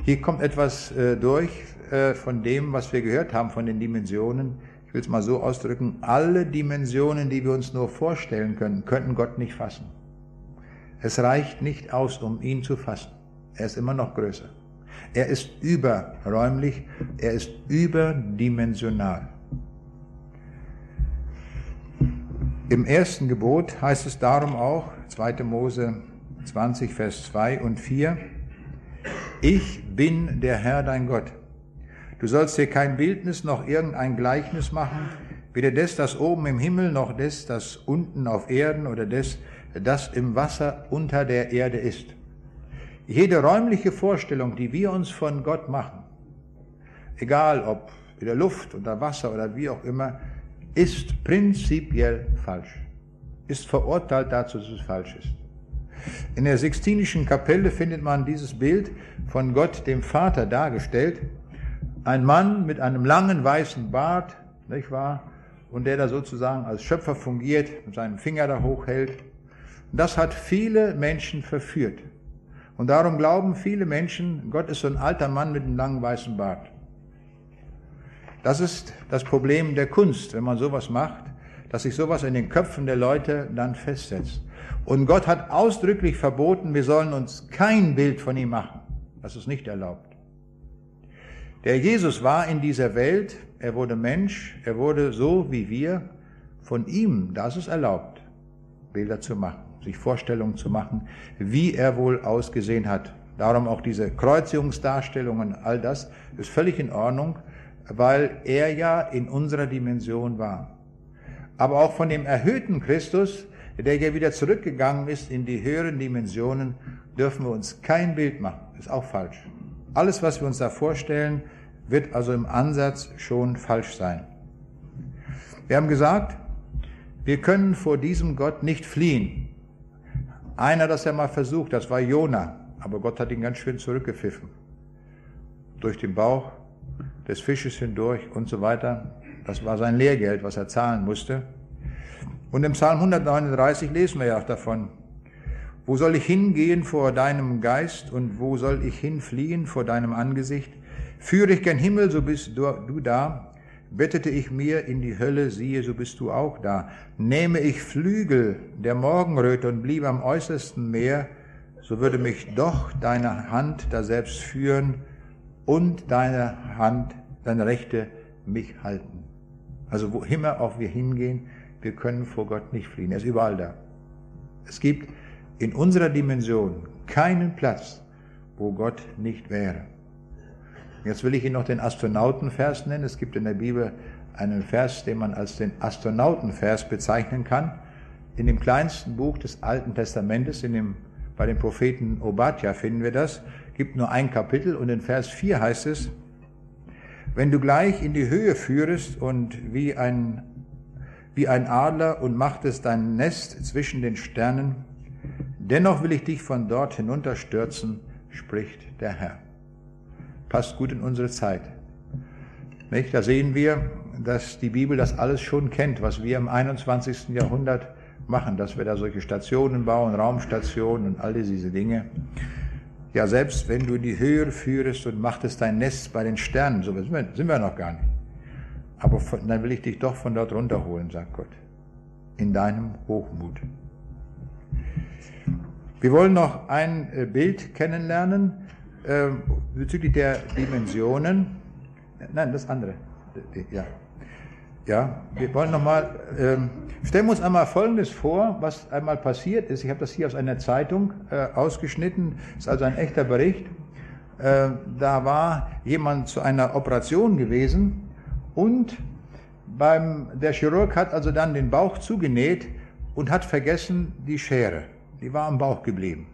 A: Hier kommt etwas äh, durch äh, von dem, was wir gehört haben, von den Dimensionen. Ich will es mal so ausdrücken, alle Dimensionen, die wir uns nur vorstellen können, könnten Gott nicht fassen. Es reicht nicht aus, um ihn zu fassen. Er ist immer noch größer. Er ist überräumlich, er ist überdimensional. Im ersten Gebot heißt es darum auch, 2. Mose 20, Vers 2 und 4, ich bin der Herr dein Gott. Du sollst dir kein Bildnis noch irgendein Gleichnis machen, weder des, das oben im Himmel, noch des, das unten auf Erden oder des, das im Wasser unter der Erde ist. Jede räumliche Vorstellung, die wir uns von Gott machen, egal ob in der Luft, unter Wasser oder wie auch immer, ist prinzipiell falsch, ist verurteilt dazu, dass es falsch ist. In der Sixtinischen Kapelle findet man dieses Bild von Gott, dem Vater, dargestellt. Ein Mann mit einem langen weißen Bart, nicht wahr? Und der da sozusagen als Schöpfer fungiert, mit seinem Finger da hochhält. Das hat viele Menschen verführt. Und darum glauben viele Menschen, Gott ist so ein alter Mann mit einem langen weißen Bart. Das ist das Problem der Kunst, wenn man sowas macht, dass sich sowas in den Köpfen der Leute dann festsetzt. Und Gott hat ausdrücklich verboten, wir sollen uns kein Bild von ihm machen. Das ist nicht erlaubt. Der Jesus war in dieser Welt, er wurde Mensch, er wurde so wie wir. Von ihm, das ist erlaubt, Bilder zu machen, sich Vorstellungen zu machen, wie er wohl ausgesehen hat. Darum auch diese Kreuzigungsdarstellungen, all das ist völlig in Ordnung, weil er ja in unserer Dimension war. Aber auch von dem erhöhten Christus, der ja wieder zurückgegangen ist in die höheren Dimensionen, dürfen wir uns kein Bild machen. Ist auch falsch. Alles, was wir uns da vorstellen, wird also im Ansatz schon falsch sein. Wir haben gesagt, wir können vor diesem Gott nicht fliehen. Einer, das ja mal versucht, das war Jona, aber Gott hat ihn ganz schön zurückgepfiffen. Durch den Bauch des Fisches hindurch und so weiter. Das war sein Lehrgeld, was er zahlen musste. Und im Psalm 139 lesen wir ja auch davon. Wo soll ich hingehen vor deinem Geist und wo soll ich hinfliehen vor deinem Angesicht? Führe ich gen Himmel, so bist du, du da. Bettete ich mir in die Hölle, siehe, so bist du auch da. Nehme ich Flügel der Morgenröte und bliebe am äußersten Meer, so würde mich doch deine Hand da selbst führen und deine Hand, deine Rechte mich halten. Also wo immer auch wir hingehen, wir können vor Gott nicht fliehen. Er ist überall da. Es gibt in unserer Dimension keinen Platz, wo Gott nicht wäre. Jetzt will ich Ihnen noch den Astronautenvers nennen. Es gibt in der Bibel einen Vers, den man als den Astronautenvers bezeichnen kann. In dem kleinsten Buch des Alten Testamentes, in dem, bei dem Propheten Obadja finden wir das, gibt nur ein Kapitel und in Vers 4 heißt es, wenn du gleich in die Höhe führest und wie ein wie ein Adler und machtest dein Nest zwischen den Sternen. Dennoch will ich dich von dort hinunterstürzen, spricht der Herr. Passt gut in unsere Zeit. Nicht? Da sehen wir, dass die Bibel das alles schon kennt, was wir im 21. Jahrhundert machen, dass wir da solche Stationen bauen, Raumstationen und all diese Dinge. Ja, selbst wenn du in die Höhe führest und machtest dein Nest bei den Sternen, so sind wir, sind wir noch gar nicht. Aber von, dann will ich dich doch von dort runterholen, sagt Gott, in deinem Hochmut. Wir wollen noch ein äh, Bild kennenlernen äh, bezüglich der Dimensionen. Nein, das andere. Ja. Ja, wir wollen nochmal, ähm, stellen wir uns einmal Folgendes vor, was einmal passiert ist. Ich habe das hier aus einer Zeitung äh, ausgeschnitten, ist also ein echter Bericht. Äh, da war jemand zu einer Operation gewesen und beim, der Chirurg hat also dann den Bauch zugenäht und hat vergessen die Schere. Die war am Bauch geblieben.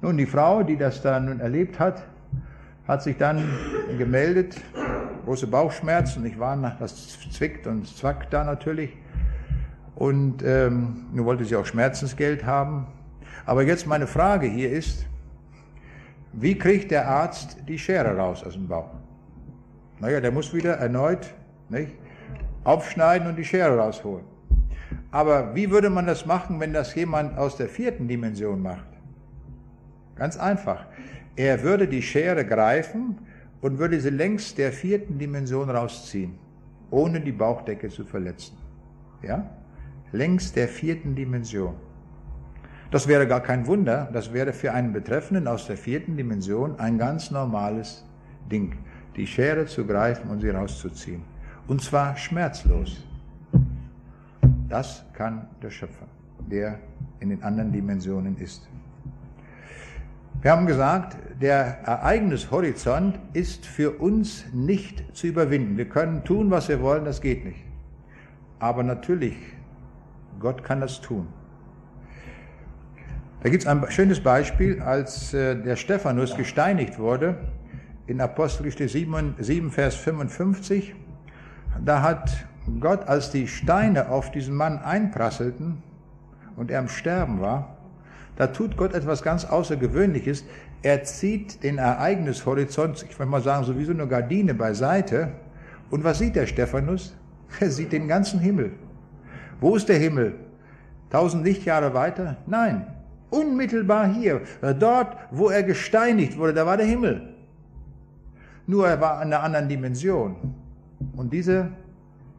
A: Nun, die Frau, die das da nun erlebt hat, hat sich dann gemeldet, große Bauchschmerzen, ich war das zwickt und zwackt da natürlich. Und ähm, nun wollte sie auch Schmerzensgeld haben. Aber jetzt meine Frage hier ist, wie kriegt der Arzt die Schere raus aus dem Bauch? Naja, der muss wieder erneut nicht, aufschneiden und die Schere rausholen. Aber wie würde man das machen, wenn das jemand aus der vierten Dimension macht? Ganz einfach. Er würde die Schere greifen und würde sie längs der vierten Dimension rausziehen, ohne die Bauchdecke zu verletzen. Ja? Längs der vierten Dimension. Das wäre gar kein Wunder, das wäre für einen Betreffenden aus der vierten Dimension ein ganz normales Ding, die Schere zu greifen und sie rauszuziehen. Und zwar schmerzlos. Das kann der Schöpfer, der in den anderen Dimensionen ist. Wir haben gesagt, der Ereignishorizont ist für uns nicht zu überwinden. Wir können tun, was wir wollen, das geht nicht. Aber natürlich, Gott kann das tun. Da gibt es ein schönes Beispiel, als äh, der Stephanus gesteinigt wurde, in Apostelgeschichte 7, 7, Vers 55. Da hat Gott, als die Steine auf diesen Mann einprasselten und er am Sterben war, da tut Gott etwas ganz Außergewöhnliches. Er zieht den Ereignishorizont, ich will mal sagen, so wie so eine Gardine beiseite. Und was sieht der Stephanus? Er sieht den ganzen Himmel. Wo ist der Himmel? Tausend Lichtjahre weiter? Nein, Unmittelbar hier, dort, wo er gesteinigt wurde, da war der Himmel. Nur er war in einer anderen Dimension. Und diese,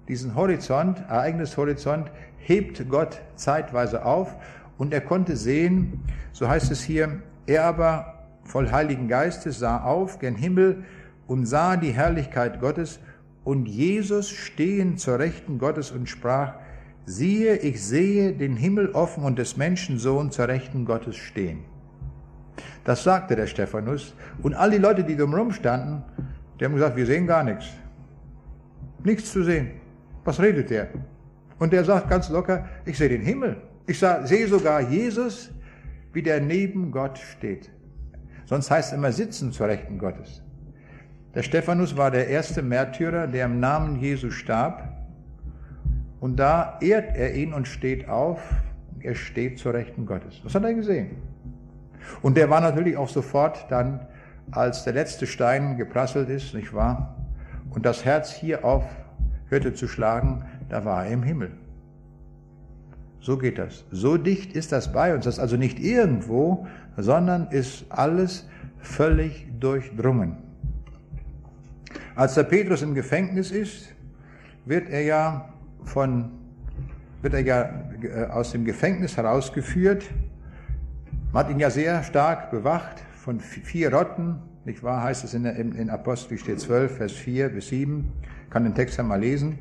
A: diesen Horizont, Ereignishorizont, hebt Gott zeitweise auf und er konnte sehen, so heißt es hier, er aber voll Heiligen Geistes sah auf gen Himmel und sah die Herrlichkeit Gottes und Jesus stehen zur Rechten Gottes und sprach, siehe, ich sehe den Himmel offen und des Menschensohn zur Rechten Gottes stehen. Das sagte der Stephanus. Und all die Leute, die drumherum standen, die haben gesagt, wir sehen gar nichts. Nichts zu sehen. Was redet der? Und der sagt ganz locker, ich sehe den Himmel. Ich sehe sogar Jesus, wie der neben Gott steht. Sonst heißt es immer sitzen zur Rechten Gottes. Der Stephanus war der erste Märtyrer, der im Namen Jesu starb. Und da ehrt er ihn und steht auf. Er steht zur Rechten Gottes. Das hat er gesehen. Und der war natürlich auch sofort dann, als der letzte Stein geprasselt ist, nicht wahr? Und das Herz hier auf hörte zu schlagen, da war er im Himmel. So geht das. So dicht ist das bei uns. Das ist also nicht irgendwo, sondern ist alles völlig durchdrungen. Als der Petrus im Gefängnis ist, wird er ja von, wird er ja äh, aus dem Gefängnis herausgeführt. Man hat ihn ja sehr stark bewacht von vier Rotten, nicht wahr, heißt es in, der, in Apostelgeschichte 12, Vers 4 bis 7. Kann den Text ja mal lesen.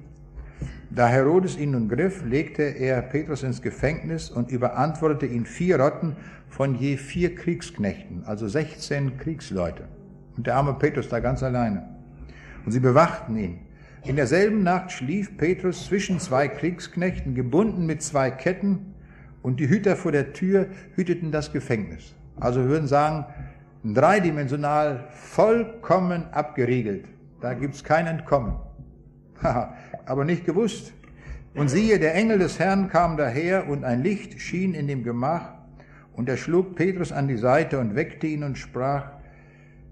A: Da Herodes ihn nun griff, legte er Petrus ins Gefängnis und überantwortete ihn vier Rotten von je vier Kriegsknechten, also 16 Kriegsleute. Und der arme Petrus da ganz alleine. Und sie bewachten ihn. In derselben Nacht schlief Petrus zwischen zwei Kriegsknechten, gebunden mit zwei Ketten, und die Hüter vor der Tür hüteten das Gefängnis. Also wir würden sagen, dreidimensional vollkommen abgeriegelt. Da gibt's kein Entkommen. Aber nicht gewusst. Und siehe, der Engel des Herrn kam daher und ein Licht schien in dem Gemach und er schlug Petrus an die Seite und weckte ihn und sprach,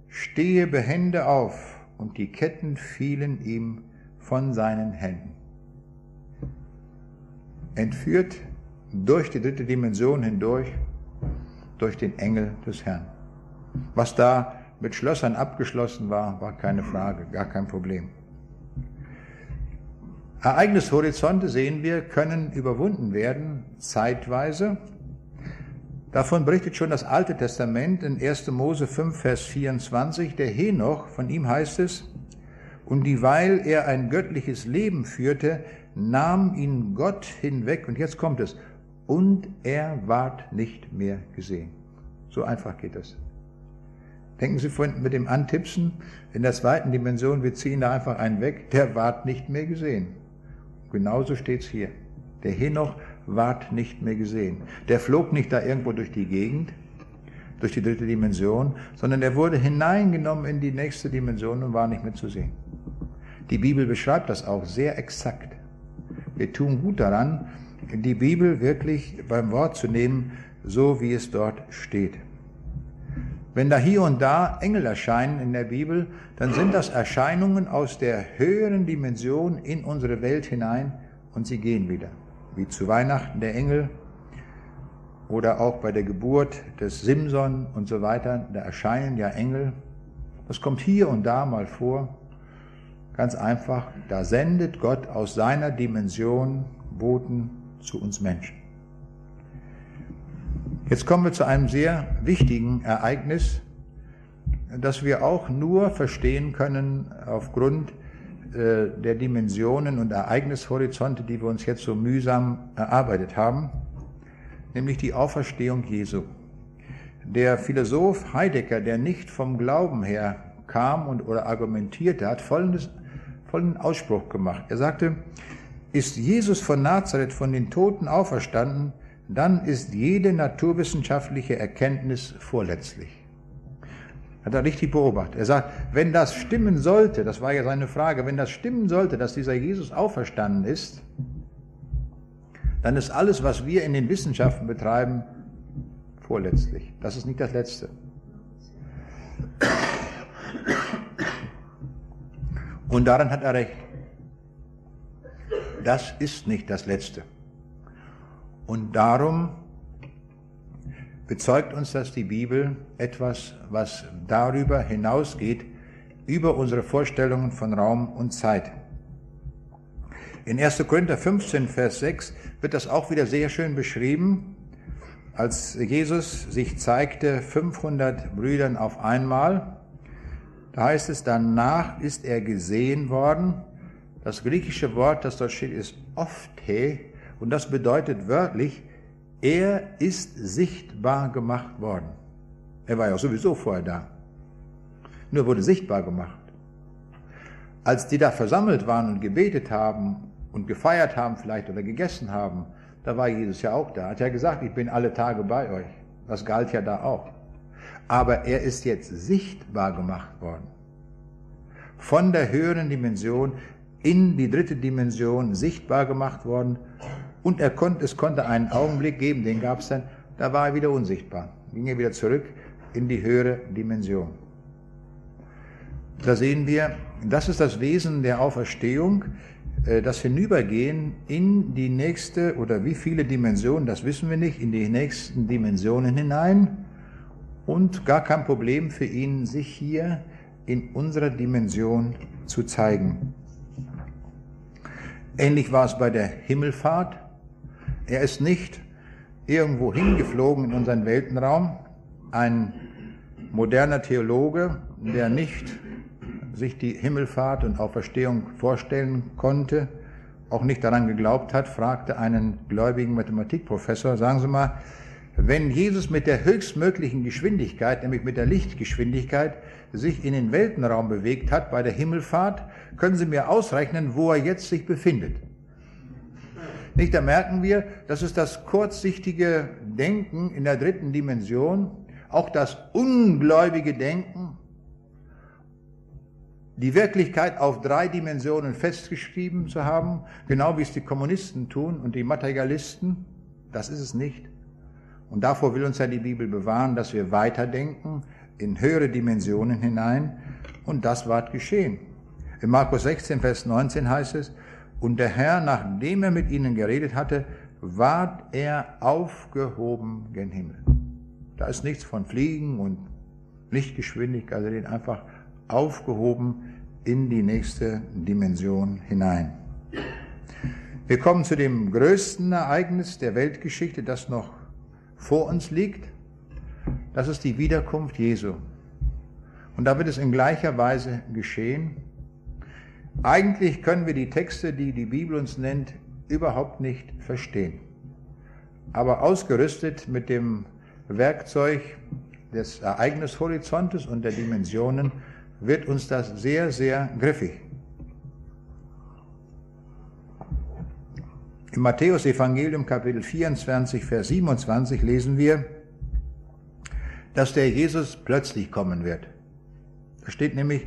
A: stehe behende auf. Und die Ketten fielen ihm von seinen Händen. Entführt durch die dritte Dimension hindurch, durch den Engel des Herrn. Was da mit Schlössern abgeschlossen war, war keine Frage, gar kein Problem. Ereignishorizonte sehen wir, können überwunden werden, zeitweise. Davon berichtet schon das Alte Testament in 1. Mose 5, Vers 24. Der Henoch, von ihm heißt es, und dieweil er ein göttliches Leben führte, nahm ihn Gott hinweg, und jetzt kommt es, und er ward nicht mehr gesehen. So einfach geht das. Denken Sie vorhin mit dem Antipsen in der zweiten Dimension, wir ziehen da einfach einen weg, der ward nicht mehr gesehen. Genauso steht's hier. Der Henoch ward nicht mehr gesehen. Der flog nicht da irgendwo durch die Gegend, durch die dritte Dimension, sondern er wurde hineingenommen in die nächste Dimension und war nicht mehr zu sehen. Die Bibel beschreibt das auch sehr exakt. Wir tun gut daran, die Bibel wirklich beim Wort zu nehmen, so wie es dort steht. Wenn da hier und da Engel erscheinen in der Bibel, dann sind das Erscheinungen aus der höheren Dimension in unsere Welt hinein und sie gehen wieder. Wie zu Weihnachten der Engel oder auch bei der Geburt des Simson und so weiter, da erscheinen ja Engel. Das kommt hier und da mal vor. Ganz einfach, da sendet Gott aus seiner Dimension Boten zu uns Menschen. Jetzt kommen wir zu einem sehr wichtigen Ereignis, das wir auch nur verstehen können aufgrund äh, der Dimensionen und Ereignishorizonte, die wir uns jetzt so mühsam erarbeitet haben, nämlich die Auferstehung Jesu. Der Philosoph Heidegger, der nicht vom Glauben her kam und oder argumentierte, hat folgendes, folgenden Ausspruch gemacht. Er sagte, ist Jesus von Nazareth von den Toten auferstanden, dann ist jede naturwissenschaftliche Erkenntnis vorletzlich. Hat er richtig beobachtet. Er sagt, wenn das stimmen sollte, das war ja seine Frage, wenn das stimmen sollte, dass dieser Jesus auferstanden ist, dann ist alles, was wir in den Wissenschaften betreiben, vorletztlich. Das ist nicht das Letzte. Und daran hat er recht. Das ist nicht das Letzte. Und darum bezeugt uns das die Bibel etwas, was darüber hinausgeht, über unsere Vorstellungen von Raum und Zeit. In 1. Korinther 15, Vers 6 wird das auch wieder sehr schön beschrieben, als Jesus sich zeigte 500 Brüdern auf einmal. Da heißt es, danach ist er gesehen worden. Das griechische Wort, das dort steht, ist ophthe und das bedeutet wörtlich, er ist sichtbar gemacht worden. Er war ja sowieso vorher da. Nur wurde sichtbar gemacht. Als die da versammelt waren und gebetet haben und gefeiert haben vielleicht oder gegessen haben, da war Jesus ja auch da. Er Hat ja gesagt, ich bin alle Tage bei euch. Das galt ja da auch. Aber er ist jetzt sichtbar gemacht worden. Von der höheren Dimension in die dritte Dimension sichtbar gemacht worden und er konnte, es konnte einen Augenblick geben, den gab es dann, da war er wieder unsichtbar. Ging er wieder zurück in die höhere Dimension. Da sehen wir, das ist das Wesen der Auferstehung, äh, das Hinübergehen in die nächste oder wie viele Dimensionen, das wissen wir nicht, in die nächsten Dimensionen hinein und gar kein Problem für ihn, sich hier in unserer Dimension zu zeigen. Ähnlich war es bei der Himmelfahrt. Er ist nicht irgendwo hingeflogen in unseren Weltenraum. Ein moderner Theologe, der nicht sich die Himmelfahrt und Auferstehung vorstellen konnte, auch nicht daran geglaubt hat, fragte einen gläubigen Mathematikprofessor, sagen Sie mal, wenn Jesus mit der höchstmöglichen Geschwindigkeit, nämlich mit der Lichtgeschwindigkeit, sich in den Weltenraum bewegt hat bei der Himmelfahrt, können Sie mir ausrechnen, wo er jetzt sich befindet. Nicht, da merken wir, das ist das kurzsichtige Denken in der dritten Dimension, auch das ungläubige Denken, die Wirklichkeit auf drei Dimensionen festgeschrieben zu haben, genau wie es die Kommunisten tun und die Materialisten, das ist es nicht. Und davor will uns ja die Bibel bewahren, dass wir weiterdenken in höhere Dimensionen hinein. Und das war geschehen. In Markus 16, Vers 19 heißt es, und der Herr, nachdem er mit ihnen geredet hatte, ward er aufgehoben gen Himmel. Da ist nichts von Fliegen und Lichtgeschwindigkeit, also den einfach aufgehoben in die nächste Dimension hinein. Wir kommen zu dem größten Ereignis der Weltgeschichte, das noch vor uns liegt. Das ist die Wiederkunft Jesu. Und da wird es in gleicher Weise geschehen. Eigentlich können wir die Texte, die die Bibel uns nennt, überhaupt nicht verstehen. Aber ausgerüstet mit dem Werkzeug des Ereignishorizontes und der Dimensionen wird uns das sehr, sehr griffig. Im Matthäus Evangelium Kapitel 24, Vers 27 lesen wir, dass der Jesus plötzlich kommen wird. Da steht nämlich,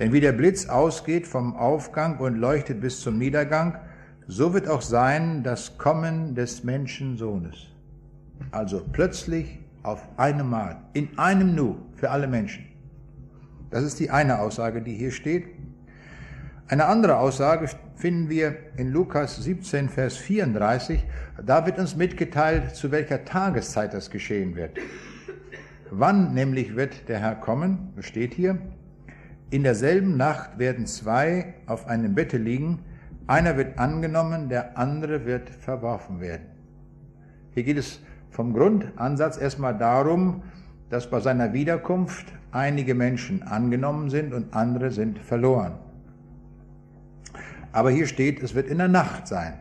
A: denn wie der Blitz ausgeht vom Aufgang und leuchtet bis zum Niedergang, so wird auch sein das Kommen des Menschensohnes. Also plötzlich auf einem Mal, in einem Nu für alle Menschen. Das ist die eine Aussage, die hier steht. Eine andere Aussage finden wir in Lukas 17, Vers 34. Da wird uns mitgeteilt, zu welcher Tageszeit das geschehen wird. Wann nämlich wird der Herr kommen? Das steht hier. In derselben Nacht werden zwei auf einem Bette liegen. Einer wird angenommen, der andere wird verworfen werden. Hier geht es vom Grundansatz erstmal darum, dass bei seiner Wiederkunft einige Menschen angenommen sind und andere sind verloren. Aber hier steht, es wird in der Nacht sein.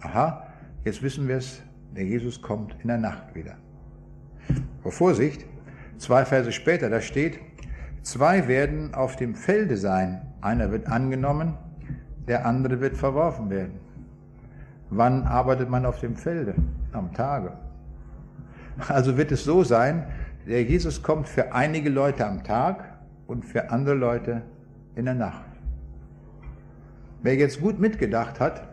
A: Aha, jetzt wissen wir es, der Jesus kommt in der Nacht wieder. Aber Vorsicht, zwei Verse später, da steht, zwei werden auf dem Felde sein. Einer wird angenommen, der andere wird verworfen werden. Wann arbeitet man auf dem Felde? Am Tage. Also wird es so sein, der Jesus kommt für einige Leute am Tag und für andere Leute in der Nacht. Wer jetzt gut mitgedacht hat,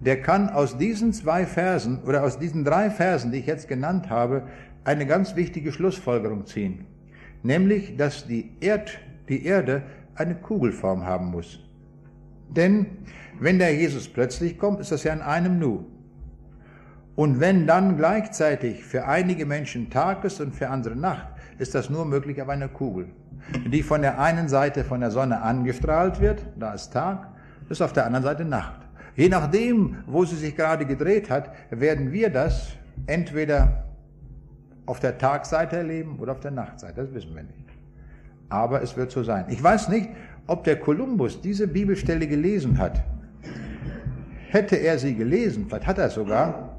A: der kann aus diesen zwei Versen oder aus diesen drei Versen, die ich jetzt genannt habe, eine ganz wichtige Schlussfolgerung ziehen. Nämlich, dass die, Erd, die Erde eine Kugelform haben muss. Denn wenn der Jesus plötzlich kommt, ist das ja in einem Nu. Und wenn dann gleichzeitig für einige Menschen Tag ist und für andere Nacht, ist das nur möglich auf einer Kugel, die von der einen Seite von der Sonne angestrahlt wird, da ist Tag, ist auf der anderen Seite Nacht. Je nachdem, wo sie sich gerade gedreht hat, werden wir das entweder auf der Tagseite erleben oder auf der Nachtseite, das wissen wir nicht. Aber es wird so sein. Ich weiß nicht, ob der Kolumbus diese Bibelstelle gelesen hat. Hätte er sie gelesen, vielleicht hat er es sogar,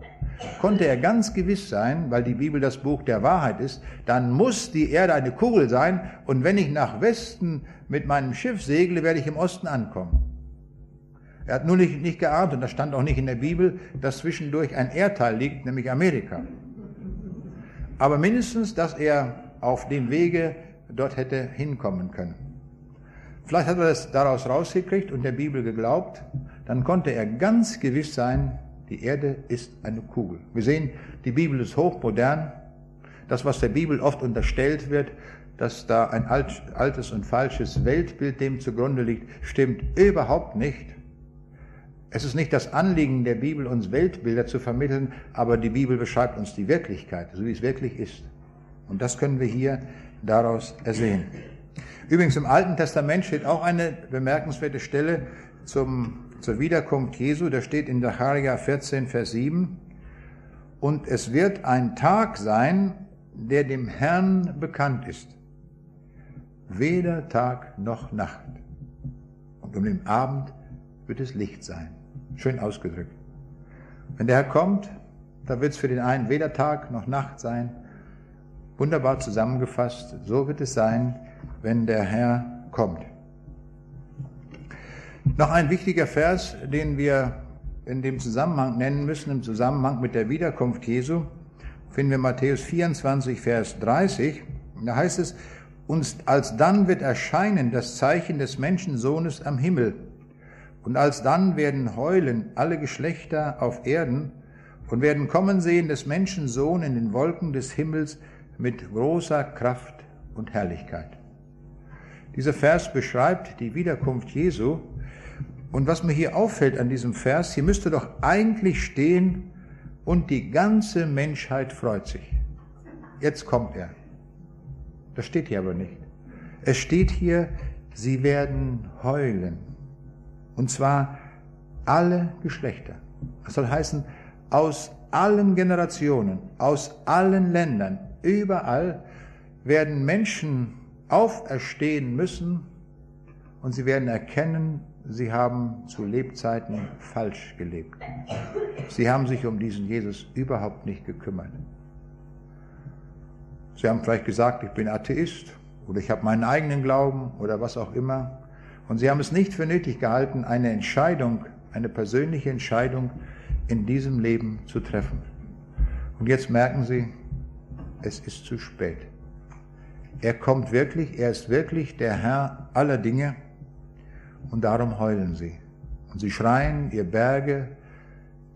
A: konnte er ganz gewiss sein, weil die Bibel das Buch der Wahrheit ist, dann muss die Erde eine Kugel sein und wenn ich nach Westen mit meinem Schiff segle, werde ich im Osten ankommen. Er hat nur nicht, nicht geahnt, und das stand auch nicht in der Bibel, dass zwischendurch ein Erdteil liegt, nämlich Amerika. Aber mindestens, dass er auf dem Wege dort hätte hinkommen können. Vielleicht hat er das daraus rausgekriegt und der Bibel geglaubt, dann konnte er ganz gewiss sein, die Erde ist eine Kugel. Wir sehen, die Bibel ist hochmodern. Das, was der Bibel oft unterstellt wird, dass da ein altes und falsches Weltbild dem zugrunde liegt, stimmt überhaupt nicht. Es ist nicht das Anliegen der Bibel, uns Weltbilder zu vermitteln, aber die Bibel beschreibt uns die Wirklichkeit, so wie es wirklich ist. Und das können wir hier daraus ersehen. Übrigens im Alten Testament steht auch eine bemerkenswerte Stelle zum zur Wiederkunft Jesu, da steht in Zacharia 14, Vers 7, und es wird ein Tag sein, der dem Herrn bekannt ist. Weder Tag noch Nacht. Und um den Abend wird es Licht sein. Schön ausgedrückt. Wenn der Herr kommt, da wird es für den einen weder Tag noch Nacht sein. Wunderbar zusammengefasst, so wird es sein, wenn der Herr kommt. Noch ein wichtiger Vers, den wir in dem Zusammenhang nennen müssen, im Zusammenhang mit der Wiederkunft Jesu, finden wir Matthäus 24, Vers 30. Da heißt es, und alsdann wird erscheinen das Zeichen des Menschensohnes am Himmel. Und alsdann werden heulen alle Geschlechter auf Erden und werden kommen sehen des Menschensohn in den Wolken des Himmels mit großer Kraft und Herrlichkeit. Dieser Vers beschreibt die Wiederkunft Jesu und was mir hier auffällt an diesem Vers, hier müsste doch eigentlich stehen, und die ganze Menschheit freut sich. Jetzt kommt er. Das steht hier aber nicht. Es steht hier, sie werden heulen. Und zwar alle Geschlechter. Das soll heißen, aus allen Generationen, aus allen Ländern, überall werden Menschen auferstehen müssen und sie werden erkennen, sie haben zu Lebzeiten falsch gelebt. Sie haben sich um diesen Jesus überhaupt nicht gekümmert. Sie haben vielleicht gesagt, ich bin Atheist oder ich habe meinen eigenen Glauben oder was auch immer. Und sie haben es nicht für nötig gehalten, eine Entscheidung, eine persönliche Entscheidung in diesem Leben zu treffen. Und jetzt merken sie, es ist zu spät. Er kommt wirklich, er ist wirklich der Herr aller Dinge und darum heulen sie. Und sie schreien, ihr Berge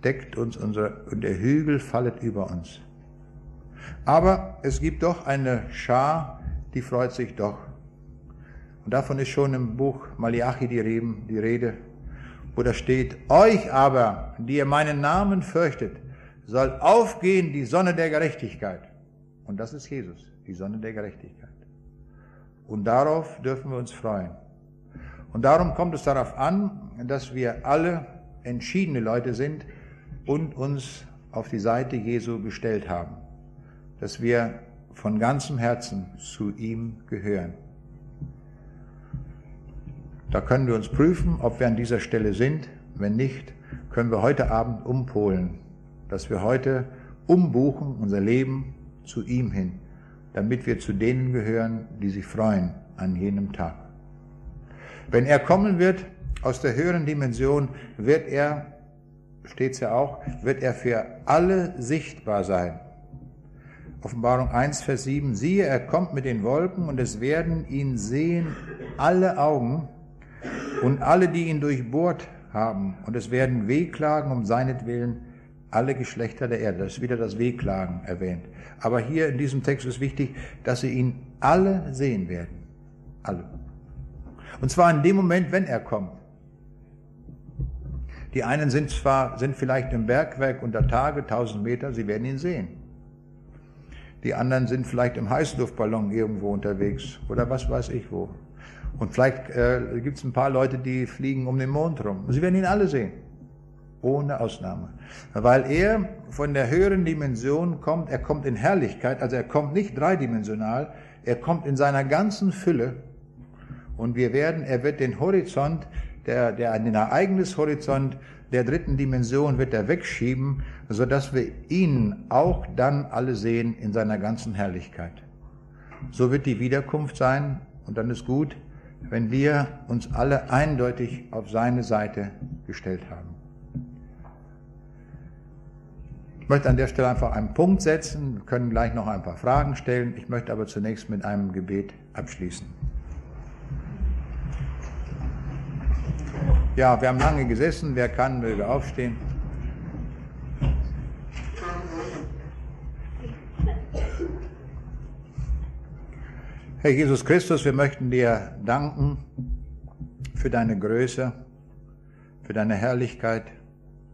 A: deckt uns unser, und der Hügel fallet über uns. Aber es gibt doch eine Schar, die freut sich doch. Und davon ist schon im Buch Malachi die Rede. wo da steht, euch aber, die ihr meinen Namen fürchtet, soll aufgehen die Sonne der Gerechtigkeit. Und das ist Jesus, die Sonne der Gerechtigkeit. Und darauf dürfen wir uns freuen. Und darum kommt es darauf an, dass wir alle entschiedene Leute sind und uns auf die Seite Jesu gestellt haben. Dass wir von ganzem Herzen zu ihm gehören. Da können wir uns prüfen, ob wir an dieser Stelle sind. Wenn nicht, können wir heute Abend umpolen, dass wir heute umbuchen, unser Leben zu ihm hin, damit wir zu denen gehören, die sich freuen an jenem Tag. Wenn er kommen wird aus der höheren Dimension, wird er, steht es ja auch, wird er für alle sichtbar sein. Offenbarung 1, Vers 7, siehe, er kommt mit den Wolken und es werden ihn sehen alle Augen und alle, die ihn durchbohrt haben. Und es werden wehklagen um seinetwillen alle Geschlechter der Erde. Das ist wieder das Wehklagen erwähnt. Aber hier in diesem Text ist wichtig, dass sie ihn alle sehen werden. Alle. Und zwar in dem Moment, wenn er kommt. Die einen sind zwar, sind vielleicht im Bergwerk unter Tage, 1000 Meter, sie werden ihn sehen. Die anderen sind vielleicht im Heißluftballon irgendwo unterwegs oder was weiß ich wo. Und vielleicht äh, gibt es ein paar Leute, die fliegen um den Mond rum. Sie werden ihn alle sehen. Ohne Ausnahme. Weil er von der höheren Dimension kommt, er kommt in Herrlichkeit, also er kommt nicht dreidimensional, er kommt in seiner ganzen Fülle. Und wir werden, er wird den Horizont, der, der, den Ereignishorizont der dritten Dimension wird er wegschieben, so dass wir ihn auch dann alle sehen in seiner ganzen Herrlichkeit. So wird die Wiederkunft sein und dann ist gut, wenn wir uns alle eindeutig auf seine Seite gestellt haben. Ich möchte an der Stelle einfach einen Punkt setzen. Wir können gleich noch ein paar Fragen stellen. Ich möchte aber zunächst mit einem Gebet abschließen. Ja, wir haben lange gesessen. Wer kann, möge aufstehen. Herr Jesus Christus, wir möchten dir danken für deine Größe, für deine Herrlichkeit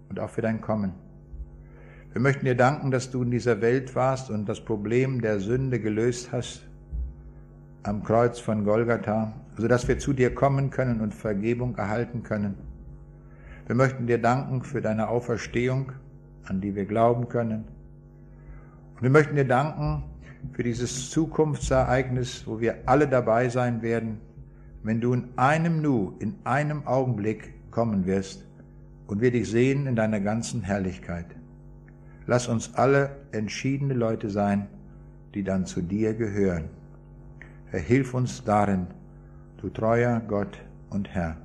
A: und auch für dein Kommen. Wir möchten dir danken, dass du in dieser Welt warst und das Problem der Sünde gelöst hast am Kreuz von Golgatha, sodass wir zu dir kommen können und Vergebung erhalten können. Wir möchten dir danken für deine Auferstehung, an die wir glauben können. Und wir möchten dir danken für dieses Zukunftsereignis, wo wir alle dabei sein werden, wenn du in einem Nu, in einem Augenblick kommen wirst und wir dich sehen in deiner ganzen Herrlichkeit. Lass uns alle entschiedene Leute sein, die dann zu dir gehören. Herr, hilf uns darin, du treuer Gott und Herr.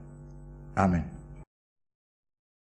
A: Amen.